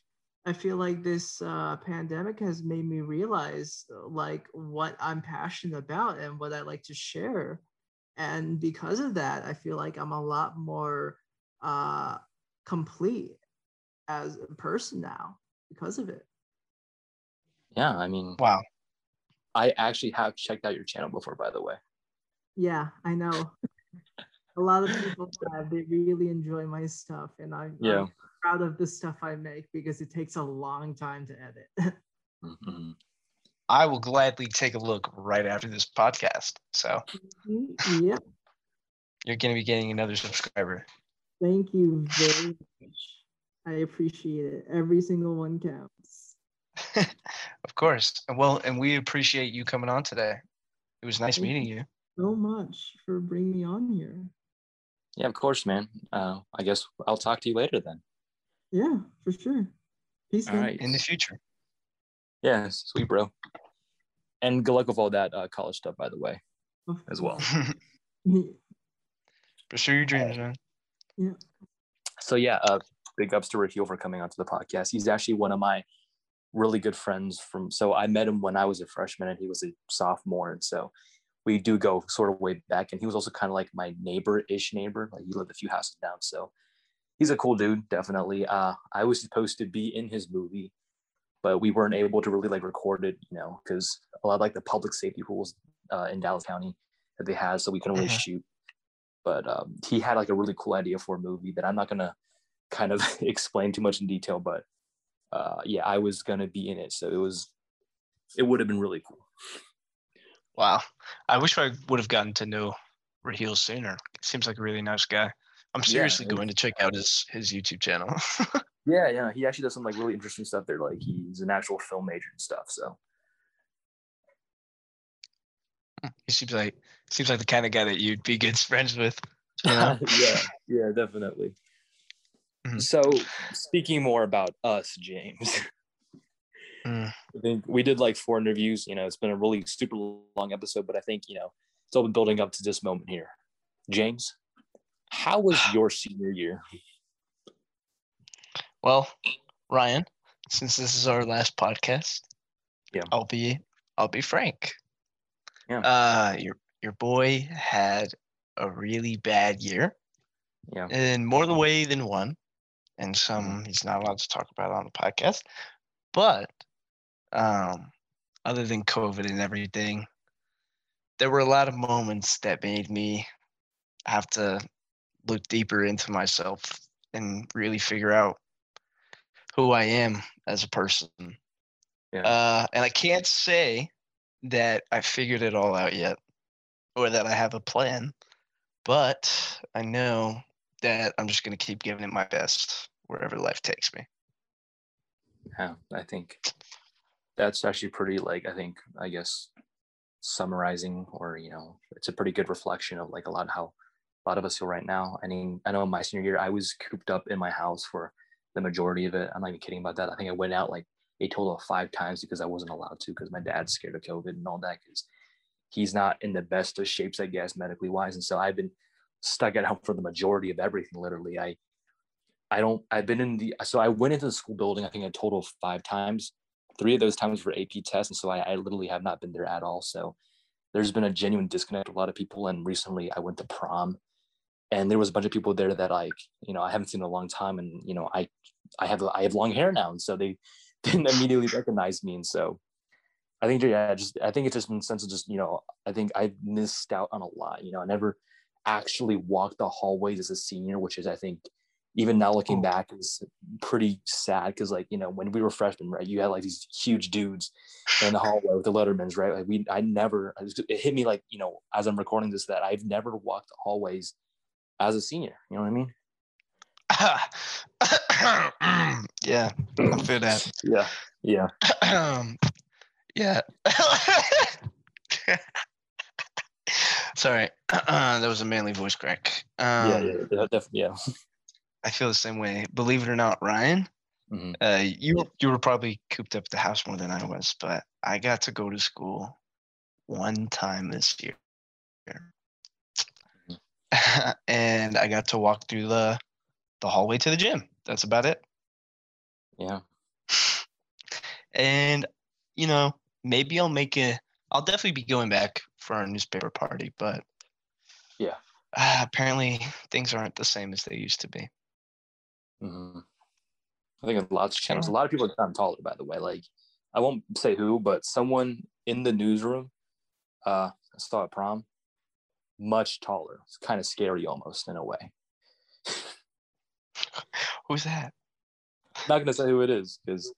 I feel like this uh, pandemic has made me realize like what I'm passionate about and what I like to share and because of that i feel like i'm a lot more uh complete as a person now because of it Yeah, I mean, wow. I actually have checked out your channel before, by the way. yeah i know *laughs* a lot of people have they really enjoy my stuff and i'm, Yeah. I'm proud of the stuff i make because it takes a long time to edit *laughs* Mhm. I will gladly take a look right after this podcast. So yep *laughs* you're gonna be getting another subscriber. thank you very much i appreciate it every single one counts *laughs* of course. Well, and we appreciate you coming on today. It was nice Thank meeting you. so much for bringing me on here Yeah, of course, man. Uh, I guess I'll talk to you later then. Yeah for sure peace All man. right. In the future. Yeah, sweet, bro. And good luck with all that uh, college stuff, by the way, Of as well. *laughs* *laughs* Pursue your dreams, man. So yeah, uh, big ups to Raheel for coming onto the podcast. He's actually one of my really good friends from. So I met him when I was a freshman, and he was a sophomore, and so we do go sort of way back. And he was also kind of like my neighbor-ish neighbor. Like he lived a few houses down. So he's a cool dude, definitely. Uh, I was supposed to be in his movie, but we weren't able to really like record it, you know, because a lot of like the public safety rules uh, in Dallas County that they had, so we couldn't really Mhm. shoot. But um, he had like a really cool idea for a movie that I'm not gonna kind of *laughs* explain too much in detail, but uh, yeah, I was gonna be in it, so it was it would have been really cool. Wow. I wish I would have gotten to know Raheel sooner. Seems like a really nice guy. I'm seriously it's- going to check out his his YouTube channel. *laughs* Yeah, yeah. He actually does some like really interesting stuff there. Like he's an actual film major and stuff. So he seems like seems like the kind of guy that you'd be good *laughs* friends with. You know? *laughs* yeah, yeah, definitely. Mhm. So speaking more about us, James. Mm. I think we did like four interviews. You know, it's been a really super long episode, but I think you know it's all been building up to this moment here. James, how was *sighs* your senior year? Well, Ryan, since this is our last podcast, Yeah. I'll be I'll be frank. Yeah. Uh your your boy had a really bad year Yeah, in more the way than one, and Mm-hmm. some he's not allowed to talk about on the podcast. But um other than COVID and everything, there were a lot of moments that made me have to look deeper into myself and really figure out who I am as a person. Yeah. Uh, and I can't say that I figured it all out yet or that I have a plan, but I know that I'm just going to keep giving it my best wherever life takes me. yeah. I think that's actually pretty like I think I guess summarizing or you know it's a pretty good reflection of like a lot of how a lot of us feel right now. I mean, I know in my senior year I was cooped up in my house for the majority of it. I'm not even kidding about that. I think I went out like a total of five times because I wasn't allowed to because my dad's scared of COVID and all that because he's not in the best of shapes, I guess, medically wise. And so I've been stuck at home for the majority of everything. Literally, I I don't I've been in the so I went into the school building I think a total of five times. Three of those times were AP tests, and so I, I literally have not been there at all. So there's been a genuine disconnect with a lot of people. And recently I went to prom and there was a bunch of people there that like, you know, I haven't seen in a long time. And, you know, I I have I have long hair now. And so they *laughs* didn't immediately recognize me. And so I think yeah, just I think it's just in the sense of just, you know, I think I missed out on a lot. You know, I never actually walked the hallways as a senior, which is I think even now looking Oh. back is pretty sad because like you know when we were freshmen right you had like these huge dudes in the hallway with the lettermans right like we i never it hit me like you know as i'm recording this that i've never walked the hallways as a senior you know what i mean *coughs* yeah, I feel that. yeah yeah *coughs* yeah. *coughs* Sorry, that was a manly voice crack. Um, yeah yeah, yeah definitely *laughs* yeah I feel the same way. Believe it or not, Ryan, Mhm. uh, you you were probably cooped up at the house more than I was, but I got to go to school one time this year, *laughs* and I got to walk through the the hallway to the gym. That's about it. yeah *laughs* And you know, maybe I'll make a. I'll definitely be going back for our newspaper party, but Yeah. uh, *sighs* apparently things aren't the same as they used to be. Mhm. i think a lot of channels a lot of people are gotten taller by the way like i won't say who but someone in the newsroom uh i saw at prom much taller it's kind of scary almost in a way *laughs* Who's that? I'm not gonna say who it is because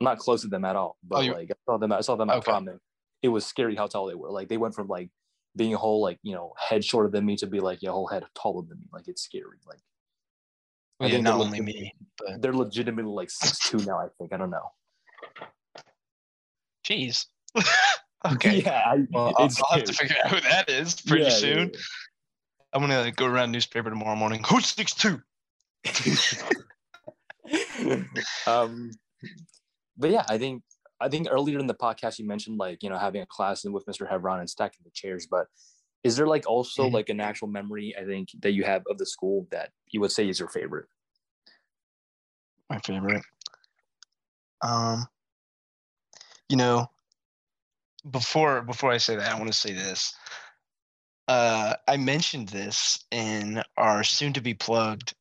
I'm not close to them at all. But oh, you- like I saw them, I saw them at Okay. prom. It was scary how tall they were. Like they went from like being a whole like you know head shorter than me to be like a whole head taller than me. Like it's scary. Like I Well, yeah, think not only me, but they're legitimately like six two now. I think I don't know. jeez. *laughs* *laughs* okay. Yeah, I, Well, I'll, I'll have to figure out who that is pretty Yeah, yeah, soon. I'm gonna go around newspaper tomorrow morning. Who's six two? *laughs* um, but yeah, I think I think earlier in the podcast you mentioned like you know having a class with Mr. Hebron and stacking the chairs, but is there like also Mhm. like an actual memory I think that you have of the school that you would say is your favorite? My favorite. Um, you know, before before I say that, I want to say this. Uh, I mentioned this in our soon-to-be plugged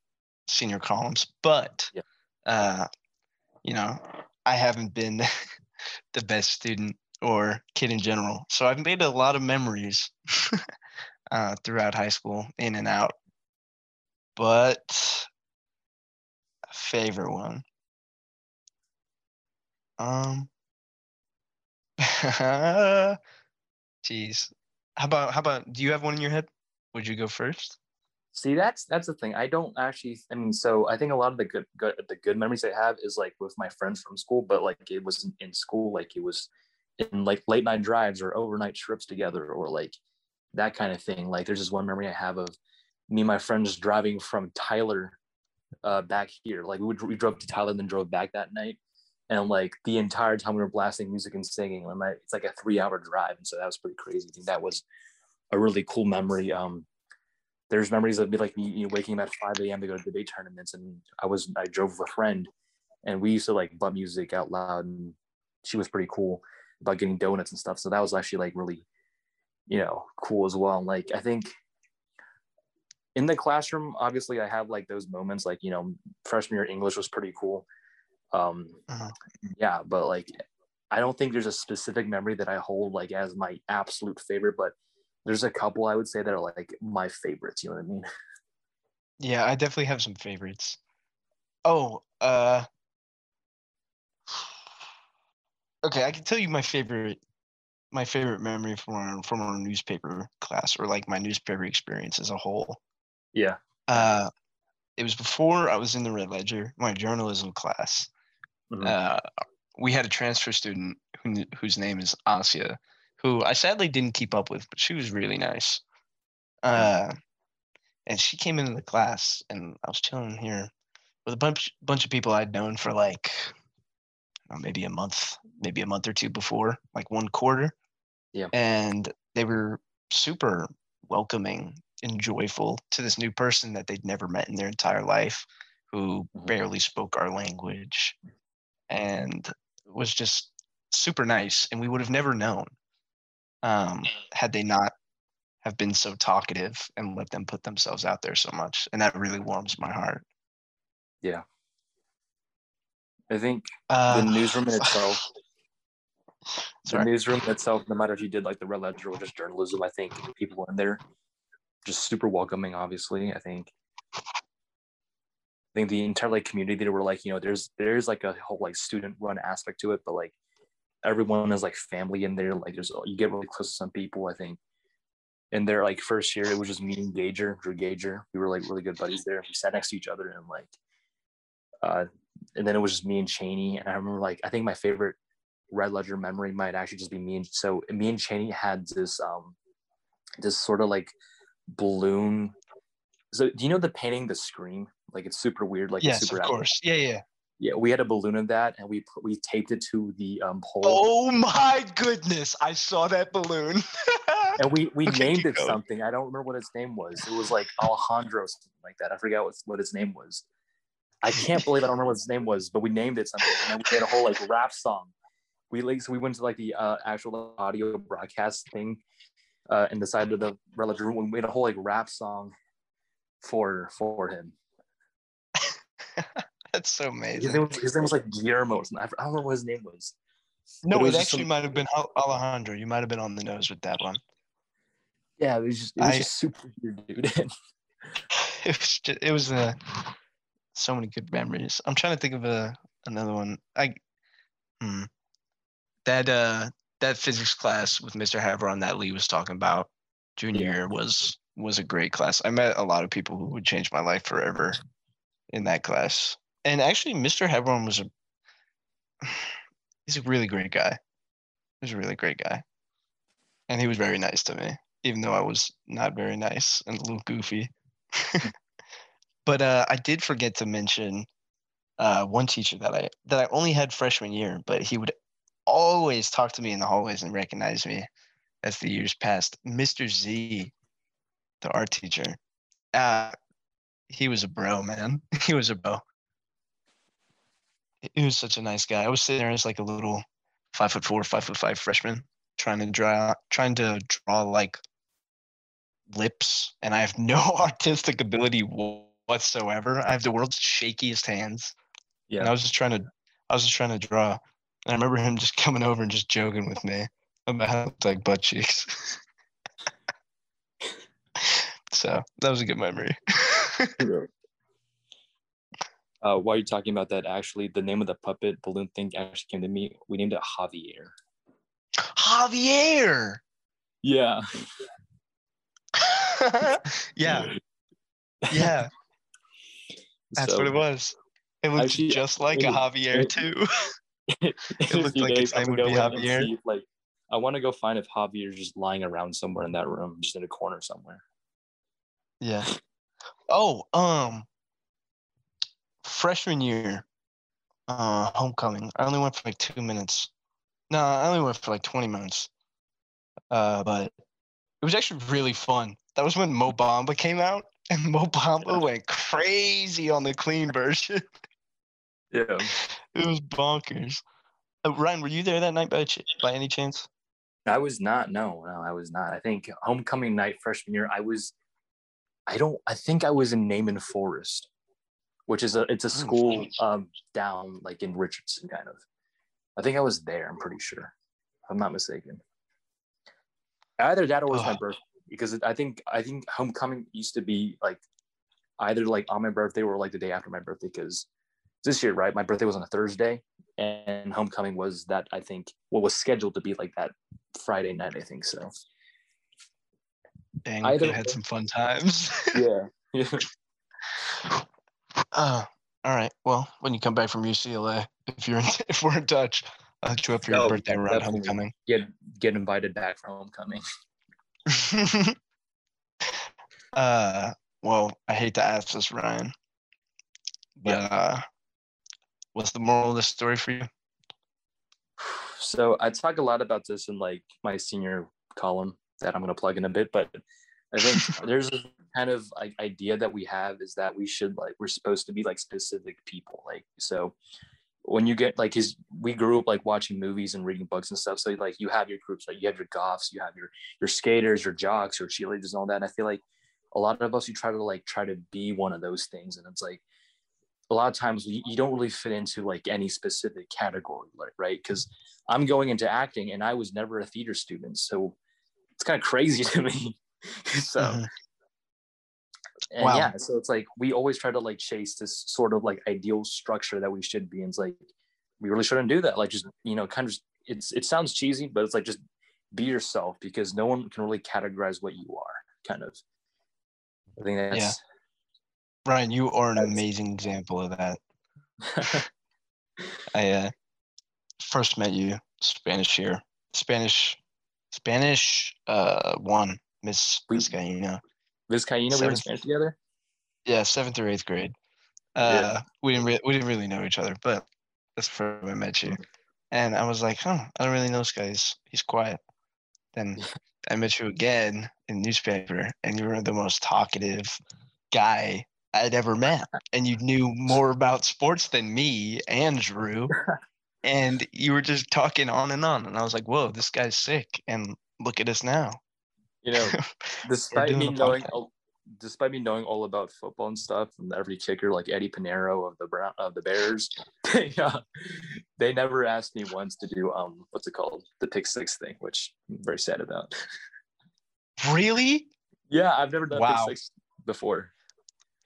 senior columns, but Yeah. uh, you know, I haven't been *laughs* the best student or kid in general, so I've made a lot of memories *laughs* uh, throughout high school, in and out. But favorite one. Um. *laughs* Jeez. How about how about do you have one in your head? Would you go first? See, that's that's the thing. I don't actually. I mean, so I think a lot of the good, good the good memories I have is like with my friends from school, but like it wasn't in school. Like it was in like late night drives or overnight trips together, or like that kind of thing. Like there's this one memory I have of me and my friends driving from Tyler uh, back here. Like we would, we drove to Tyler and then drove back that night, and like the entire time we were blasting music and singing. And like, it's like a three hour drive, and so that was pretty crazy. I think that was a really cool memory. Um, there's memories of me like you know, waking up at 5 a.m. to go to debate tournaments, and I was I drove with a friend, and we used to like butt music out loud, and she was pretty cool about getting donuts and stuff. So that was actually like really, you know, cool as well. And like I think in the classroom, obviously I have like those moments, like you know, freshman year English was pretty cool. Um, uh-huh. yeah, but like I don't think there's a specific memory that I hold like as my absolute favorite, but there's a couple I would say that are like my favorites. You know what I mean? *laughs* Yeah, I definitely have some favorites. Oh, uh, *sighs* okay, I can tell you my favorite, my favorite memory from our from our newspaper class or like my newspaper experience as a whole. Yeah. Uh, it was before I was in the Red Ledger, my journalism class. Mm-hmm. Uh, we had a transfer student who, whose name is Asia, who I sadly didn't keep up with, but she was really nice. Uh, and she came into the class, and I was chilling here with a bunch bunch of people I'd known for like know, maybe a month, maybe a month or two before, like one quarter. Yeah. And they were super welcoming and joyful to this new person that they'd never met in their entire life, who mm-hmm. barely spoke our language, and was just super nice. And we would have never known um, had they not have been so talkative and let them put themselves out there so much. And that really warms my heart. Yeah. I think uh, the newsroom in itself, *sighs* the newsroom itself, no matter if you did like the Red Ledger or just journalism, I think people in there just super welcoming. Obviously, I think I think the entire like community they were like you know there's there's like a whole like student run aspect to it, but like everyone is like family in there. Like there's you get really close to some people. I think in their like first year, it was just me and Gager, Drew Gager. We were like really good buddies there. We sat next to each other and like, uh, and then it was just me and Cheney. And I remember like I think my favorite Red Ledger memory might actually just be me and so me and Cheney had this um this sort of like balloon. So do you know the painting the scream? Like it's super weird. Like yes, super of course. Yeah, yeah. Yeah, we had a balloon of that, and we we taped it to the um, pole. Oh my goodness! I saw that balloon. *laughs* and we we okay, named it going. something. I don't remember what its name was. It was like Alejandro, something like that. I forgot what what his name was. I can't believe I don't remember what his name was, but we named it something, and then we made a whole like rap song. We like so we went to like the uh, actual audio broadcast thing, uh, in the side of the relative room. We made a whole like rap song for for him. *laughs* That's so amazing. His name was, his name was like Guillermo. I don't remember what his name was. No, it, it actually some... might have been Alejandro. You might have been on the nose with that one. Yeah, it was just, it was I, just super weird, dude. *laughs* *laughs* it was just, it was uh, so many good memories. I'm trying to think of a another one. I hmm, that uh that physics class with Mr. Havron that Lee was talking about junior yeah. year was was a great class. I met a lot of people who would change my life forever in that class. And actually Mr. Hebron was a *sighs* he's a really great guy. He's a really great guy. And he was very nice to me, even though I was not very nice and a little goofy. *laughs* but uh, I did forget to mention uh, one teacher that I that I only had freshman year, but he would always talk to me in the hallways and recognize me as the years passed. Mr. Z, the art teacher, uh, he was a bro, man. *laughs* he was a bro. He was such a nice guy. I was sitting there as like a little five foot four, five foot five freshman, trying to draw, trying to draw like lips, and I have *laughs* no *laughs* artistic ability whatsoever. I have the world's shakiest hands. Yeah. And I was just trying to, I was just trying to draw. And I remember him just coming over and just joking with me about how like butt cheeks. So that was a good memory. *laughs* uh, while you're talking about that, actually, the name of the puppet balloon thing actually came to me. We named it Javier. Javier. Yeah. *laughs* yeah. Yeah, *laughs* that's So, what it was. It looked Actually, just like a Javier in- too. it looked like his name would be go in and Javier. see like, I want to go find if Javier's just lying around somewhere in that room, just in a corner somewhere. Yeah. Oh, um, freshman year, uh, homecoming. I only went for like two minutes. No, I only went for like twenty minutes. Uh, but it was actually really fun. That was when Mo Bamba came out, *laughs* and Mo Bamba went crazy on the clean version. *laughs* Yeah. it was bonkers. Uh, Ryan, were you there that night by ch- by any chance? I was not. No, no, I was not. I think homecoming night freshman year, I was. I don't. I think I was in Naaman Forest, which is a it's a school um down like in Richardson, kind of. I think I was there. I'm pretty sure, if I'm not mistaken. Either that or it was my birthday because I think I think homecoming used to be like either like on my birthday or like the day after my birthday because this year right my birthday was on a Thursday and homecoming was that I think what was scheduled to be like that Friday night I think so. Dang, Either I had some fun times. *laughs* Yeah. Yeah. uh, all right. Well, when you come back from UCLA, if you're in, *laughs* if we're in touch, I'll hit you up for your Oh, birthday around definitely. homecoming. Get get invited back for homecoming. *laughs* uh, well, I hate to ask this, Ryan, but uh, what's the moral of the story for you? So I talk a lot about this in like my senior column that I'm going to plug in a bit, but I think *laughs* there's a kind of like idea that we have is that we should like we're supposed to be like specific people, like so. When you get like his, we grew up like watching movies and reading books and stuff. So like you have your groups, like you have your goths, you have your your skaters, your jocks, your cheerleaders, and all that. And I feel like a lot of us, you try to like try to be one of those things, and it's like a lot of times you, you don't really fit into like any specific category, like right? Because I'm going into acting and I was never a theater student. So it's kind of crazy *laughs* to me. so, Mhm. and Wow. yeah, so it's like we always try to like chase this sort of like ideal structure that we should be. And it's like, we really shouldn't do that. Like, just, you know, kind of, just, it's, it sounds cheesy, but it's like just be yourself because no one can really categorize what you are, kind of. I think that's, Yeah. Ryan, you are an amazing example of that. *laughs* I uh, first met you Spanish year, Spanish, Spanish uh one Miss Gallina. Vizcaína, we were in Spanish together. Yeah, seventh or eighth grade. Yeah. Uh, we didn't re- we didn't really know each other, but that's where I met you. And I was like, huh, I don't really know this guy. He's, he's quiet. Then *laughs* I met you again in newspaper, and you were the most talkative guy I'd ever met. And you knew more about sports than me and Drew. *laughs* And you were just talking on and on. And I was like, whoa, this guy's sick. And look at us now. You know, *laughs* despite me knowing all, despite me knowing all about football and stuff and every kicker like Eddie Piñeiro of the Brown of the Bears, *laughs* they uh, they never asked me once to do um what's it called the pick six thing, which I'm very sad about. really? yeah, I've never done Wow. pick six before.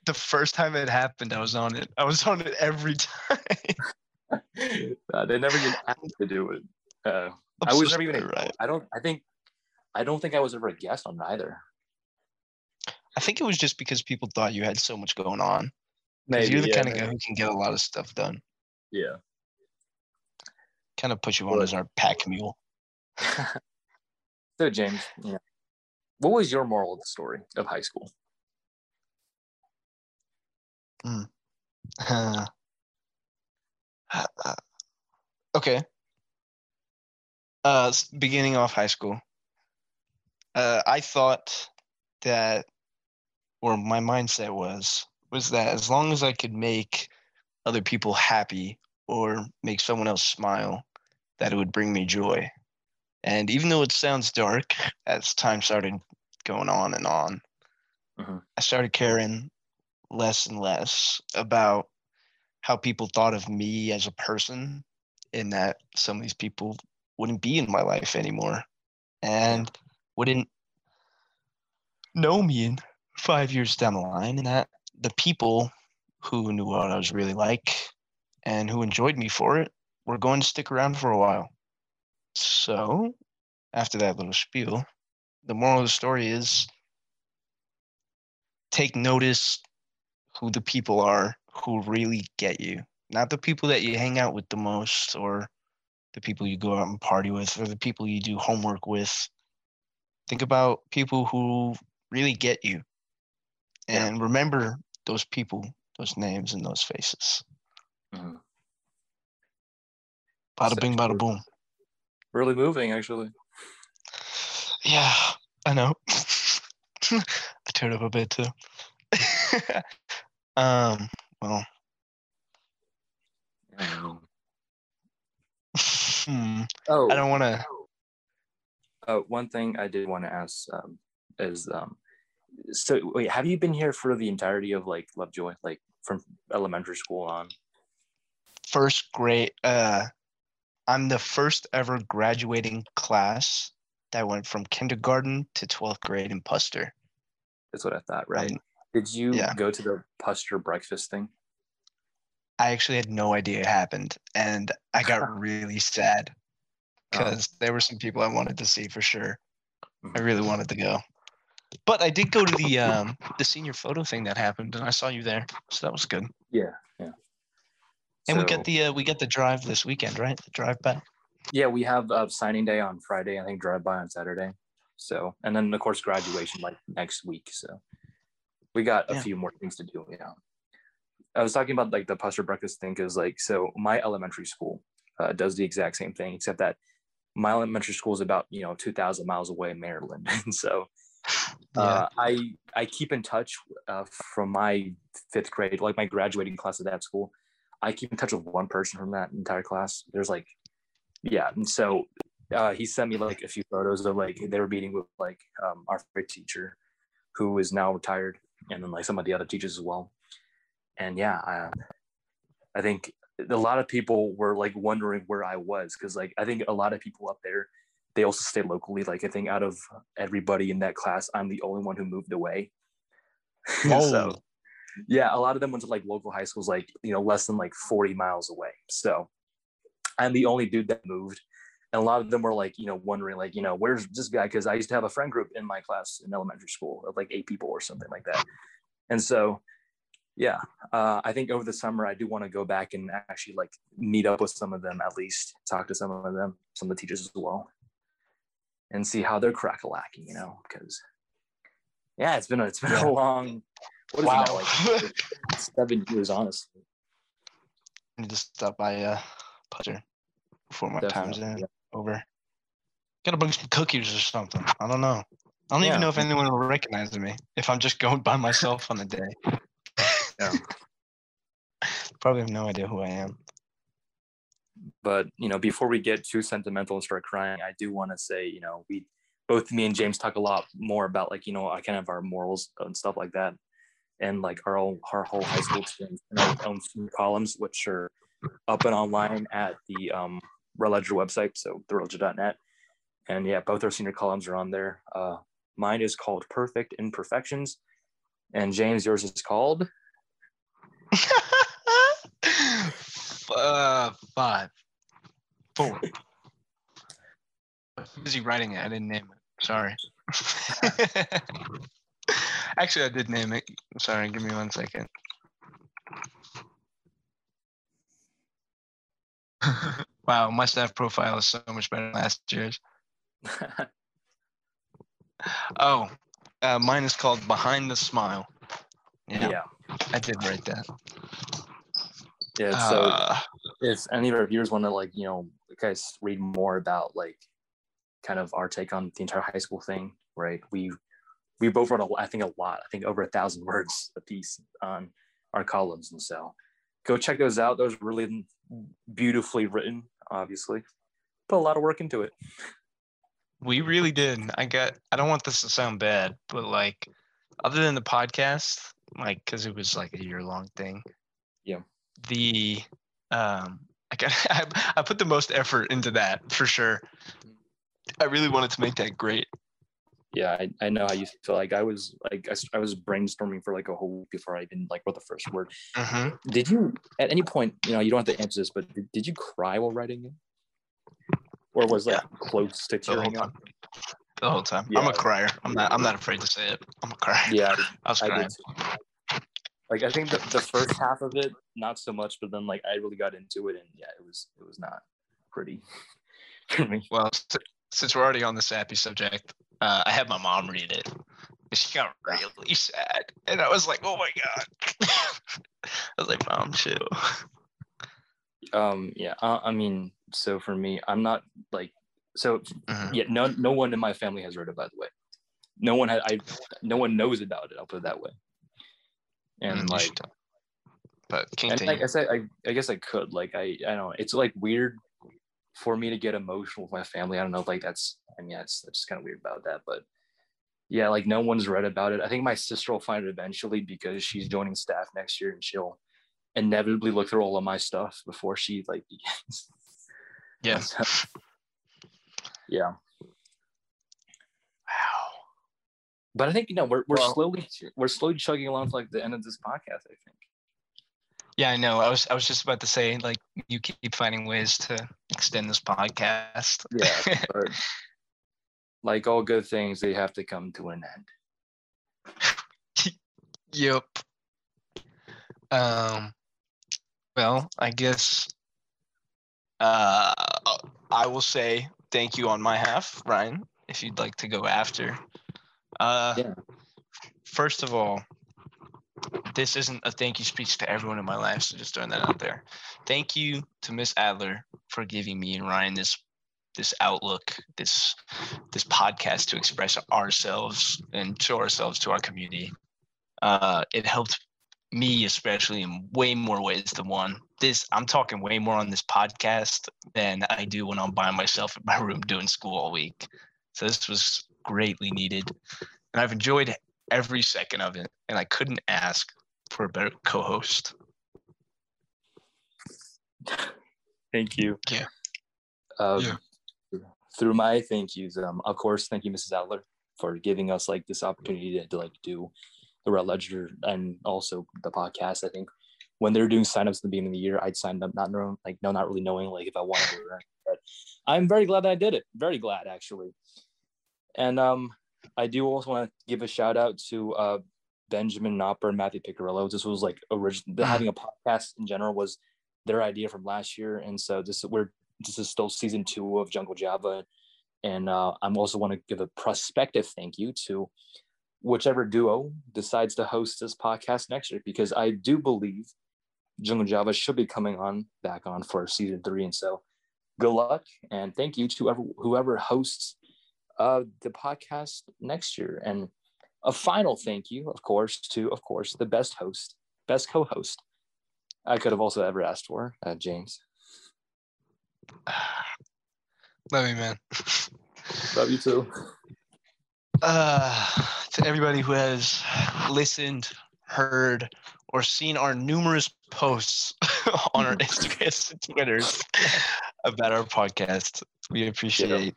The first time it happened, I was on it. I was on it every *laughs* time. *laughs* uh, they never even asked to do it. Uh, I was never even. Ryan. I don't. I think. I don't think I was ever a guest on either. I think it was just because people thought you had so much going on. Maybe you're the yeah, kind of guy who can get a lot of stuff done. Yeah. Kind of put you on as our pack mule. *laughs* so James, yeah. What was your moral of the story of high school? *laughs* Uh, okay. Uh, beginning off high school, uh, I thought that, or my mindset was, was that as long as I could make other people happy or make someone else smile, that it would bring me joy. And even though it sounds dark, as time started going on and on, Mhm. I started caring less and less about how people thought of me as a person and that some of these people wouldn't be in my life anymore and wouldn't know me in five years down the line and that the people who knew what I was really like and who enjoyed me for it were going to stick around for a while. So after that little spiel, the moral of the story is take notice who the people are who really get you, not the people that you hang out with the most or the people you go out and party with or the people you do homework with. Think about people who really get you and remember those people, those names, and those faces. Mhm. Bada bing, bada boom. Really moving, actually. Yeah, I know. *laughs* I teared up a bit too. *laughs* um, well, hmm, Oh, I don't want to. Uh, one thing I did want to ask um, is, um, so wait, have you been here for the entirety of like Lovejoy, like from elementary school on? First grade. Uh, I'm the first ever graduating class that went from kindergarten to 12th grade in Puster. That's what I thought, right? Um, Did you yeah. go to the Puster breakfast thing? I actually had no idea it happened, and I got really sad Oh. because there were some people I wanted to see for sure. I really wanted to go, but I did go to the um the senior photo thing that happened, and I saw you there, so that was good. Yeah, yeah. And we So- got the uh, we got the drive this weekend, right? The drive back. Yeah, we have uh, signing day on Friday. I think drive by on Saturday. So, and then of course graduation like next week. So, we got a Yeah. few more things to do. Yeah, I was talking about like the Puster breakfast thing because like so my elementary school uh, does the exact same thing except that my elementary school is about you know two thousand miles away in Maryland, *laughs* and so *sighs* uh, I I keep in touch uh, from my fifth grade, like my graduating class at that school. I keep in touch with one person from that entire class. There's like, yeah, and so uh, he sent me like a few photos of like they were meeting with like um, our teacher, who is now retired, and then like some of the other teachers as well. And yeah, I, I think a lot of people were like wondering where I was because like I think a lot of people up there they also stay locally. Like I think out of everybody in that class, I'm the only one who moved away. *laughs* so Oh. yeah, a lot of them went to like local high schools, like you know, less than like 40 miles away. So I'm the only dude that moved. And a lot of them were like, you know, wondering, like, you know, where's this guy? Because I used to have a friend group in my class in elementary school of like eight people or something like that. And so, yeah, uh, I think over the summer I do want to go back and actually like meet up with some of them at least, talk to some of them, some of the teachers as well, and see how they're crack lacking, you know, because yeah, it's been a, it's been Yeah. a long, what is Wow. now, like *laughs* seven years, honestly. I need to stop by uh Puster before my time's in yeah. over. Gotta bring some cookies or something. I don't know. I don't Yeah. even know if anyone will recognize me if I'm just going by myself on the day. Yeah. Probably have no idea who I am. but you know before we get too sentimental and start crying i do want to say you know we both me and james talk a lot more about like you know I kind of our morals and stuff like that and like our whole our whole high school experience and our own columns which are up and online at the um Red Ledger website so theredledger.net and yeah both our senior columns are on there uh mine is called perfect imperfections and james yours is called uh, five, four. I'm busy writing it. I didn't name it. Sorry. *laughs* Actually, I did name it. Sorry. Give me one second. *laughs* wow, my staff profile is so much better than last year's. *laughs* Oh, uh, mine is called Behind the Smile. Yeah, yeah I did write that. yeah so Uh, if any of our viewers want to like you know guys read more about like kind of our take on the entire high school thing right we we both wrote a, i think a lot i think over a thousand *laughs* words a piece on our columns and so go check those out those really beautifully written obviously put a lot of work into it We really did. I got. I don't want this to sound bad, but like, other than the podcast, like, because it was like a year long thing. Yeah. The um, I got. *laughs* I, I put the most effort into that for sure. I really wanted to make that great. yeah I, I know how you feel like i was like I was brainstorming for like a whole week before i even like wrote the first word Mhm. did you at any point you know you don't have to answer this but did, did you cry while writing it or was like close to So tearing up the whole time. I'm a crier. I'm not. I'm not afraid to say it. I'm a crier. Yeah, *laughs* I was I crying. did. Like I think the, the first half of it, not so much, but then like I really got into it, and yeah, it was it was not pretty *laughs* for me. Well, since we're already on the sappy subject, uh, I had my mom read it. She got really sad, and I was like, "Oh my god!" *laughs* I was like, "Mom, chill." Um, yeah, uh, I mean, so for me, I'm not like so. Mhm. Yeah, no, no one in my family has read it. By the way, no one had. I no one knows about it. I'll put it that way. And Mm, like, but and. I guess I, I, I guess I could. Like, I, I don't. know. It's like weird for me to get emotional with my family. I don't know. Like that's. I mean, that's that's kind of weird about that. But yeah, like no one's read about it. I think my sister will find it eventually because she's joining staff next year, and she'll inevitably look through all of my stuff before she like begins. yeah. *laughs* Yeah. Wow. But I think you know we're we're Well- slowly we're slowly chugging along to like the end of this podcast. I think. Yeah, I know. I was. I was just about to say, like, you keep finding ways to extend this podcast. Yeah, *laughs* like all good things, they have to come to an end. *laughs* Yep. Um. Well, I guess. Uh, I will say thank you on my half, Ryan. If you'd like to go after. Uh, Yeah. First of all, this isn't a thank you speech to everyone in my life, so just throwing that out there. Thank you to Miss Adler for giving me and Ryan this this outlook, this this podcast to express ourselves and show ourselves to our community uh, it helped me especially in way more ways than one. This I'm talking way more on this podcast than I do when I'm by myself in my room doing school all week. So this was greatly needed, and I've enjoyed every second of it. And I couldn't ask for a better co-host. Thank you. Yeah. Um, Yeah. Through my thank yous, um, of course, thank you, Mrs. Adler, for giving us like this opportunity to, to like do the Red Ledger and also the podcast. I think when they're doing signups at the beginning of the year, I'd signed up not knowing like no, not really knowing like if I wanted to or. But I'm very glad that I did it. Very glad actually. And um, I do also want to give a shout out to uh, Benjamin Knopper and Matthew Picarillo. This was like original *sighs* having a podcast in general was their idea from last year, and so this we're this is still season two of Jungle Java, and uh, I'm also want to give a prospective thank you to whichever duo decides to host this podcast next year because I do believe Jungle Java should be coming on back on for season three, and so good luck and thank you to whoever whoever hosts uh, the podcast next year, and a final thank you, of course, to of course the best host, best co-host I could have also ever asked for, uh, James. *sighs* Love you, man. Love you too. Uh, to everybody who has listened, heard, or seen our numerous posts *laughs* on our *laughs* Instagrams and Twitters about our podcast, we appreciate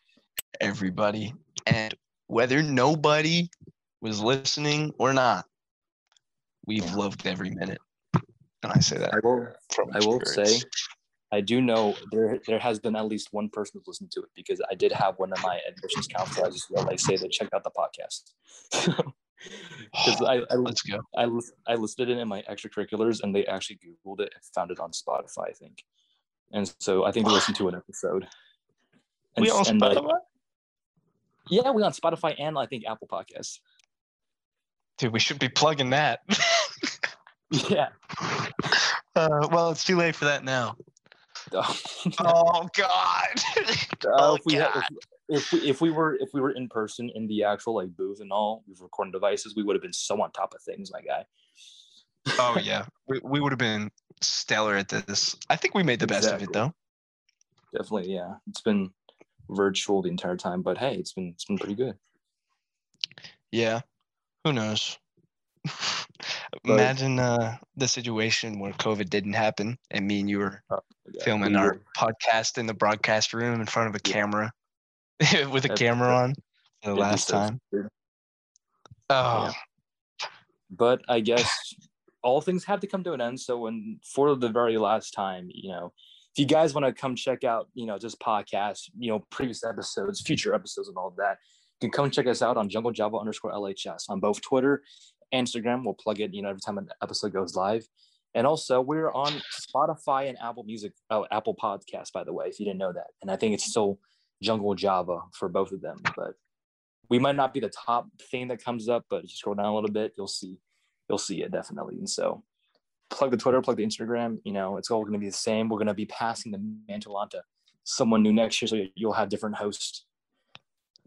everybody. And whether nobody was listening or not, we've loved every minute. And I say that I will. I will say. I do know there there has been at least one person who's listened to it because I did have one of my admissions counselors as well. Like say they checked out the podcast. *laughs* Because I, I, Let's go. I, I listed it in my extracurriculars and they actually Googled it and found it on Spotify, I think. And so I think they listened to an episode. And, We on and, like, Spotify? yeah, we on Spotify and I think Apple Podcasts. Dude, we should be plugging that. *laughs* *laughs* Yeah. uh, well, it's too late for that now. *laughs* Uh, Oh God. if, we had, God. if, if we if we were if we were in person in the actual like booth and all with recording devices, we would have been so on top of things, my guy. oh *laughs* yeah, we, we would have been stellar at this. I think we made the best of it though. Definitely, yeah. It's been virtual the entire time, but hey, it's been it's been pretty good. Yeah. Who knows? Imagine uh, the situation where COVID didn't happen and me and you were Yeah, filming we our were- podcast in the broadcast room in front of a Yeah. camera *laughs* with a camera on for the last time. Oh, But I guess all things have to come to an end. So when for the very last time, you know, if you guys want to come check out, you know, just podcasts, you know, previous episodes, future episodes, and all that, you can come check us out on Jungle Java underscore LHS on both Twitter, Instagram. We'll plug it, you know, every time an episode goes live. And also, we're on Spotify and Apple Music, oh, Apple Podcast, by the way, if you didn't know that. And I think it's still Jungle Java for both of them. But we might not be the top thing that comes up, but if you scroll down a little bit, you'll see, you'll see it definitely. And so, plug the Twitter, plug the Instagram. You know, it's all going to be the same. We're going to be passing the mantle on to someone new next year, so you'll have different hosts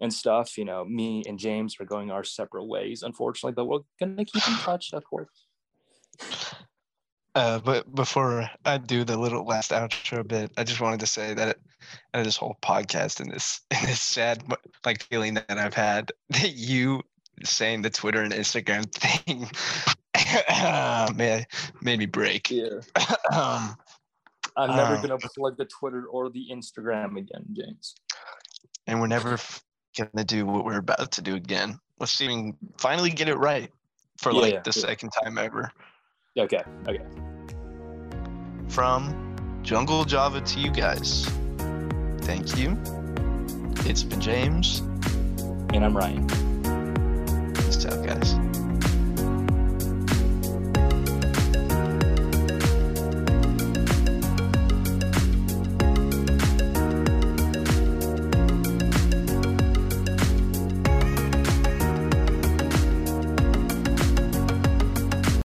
and stuff. You know, me and James are going our separate ways, unfortunately, but we're going to keep in touch, of course. Uh, but before I do the little last outro bit, I just wanted to say that it, uh, this whole podcast and this *laughs* and this sad like feeling that I've had *laughs* that you saying the Twitter and Instagram *laughs* thing uh, made, made me break. Yeah. *coughs* um, I'm never um, gonna plug the Twitter or the Instagram again, James. and we're never gonna do what we're about to do again. Let's see if we can finally get it right for Yeah, like yeah, the yeah. second time ever. Okay, okay. From Jungle Java to you guys. Thank you. It's been James. And I'm Ryan. Peace out, guys.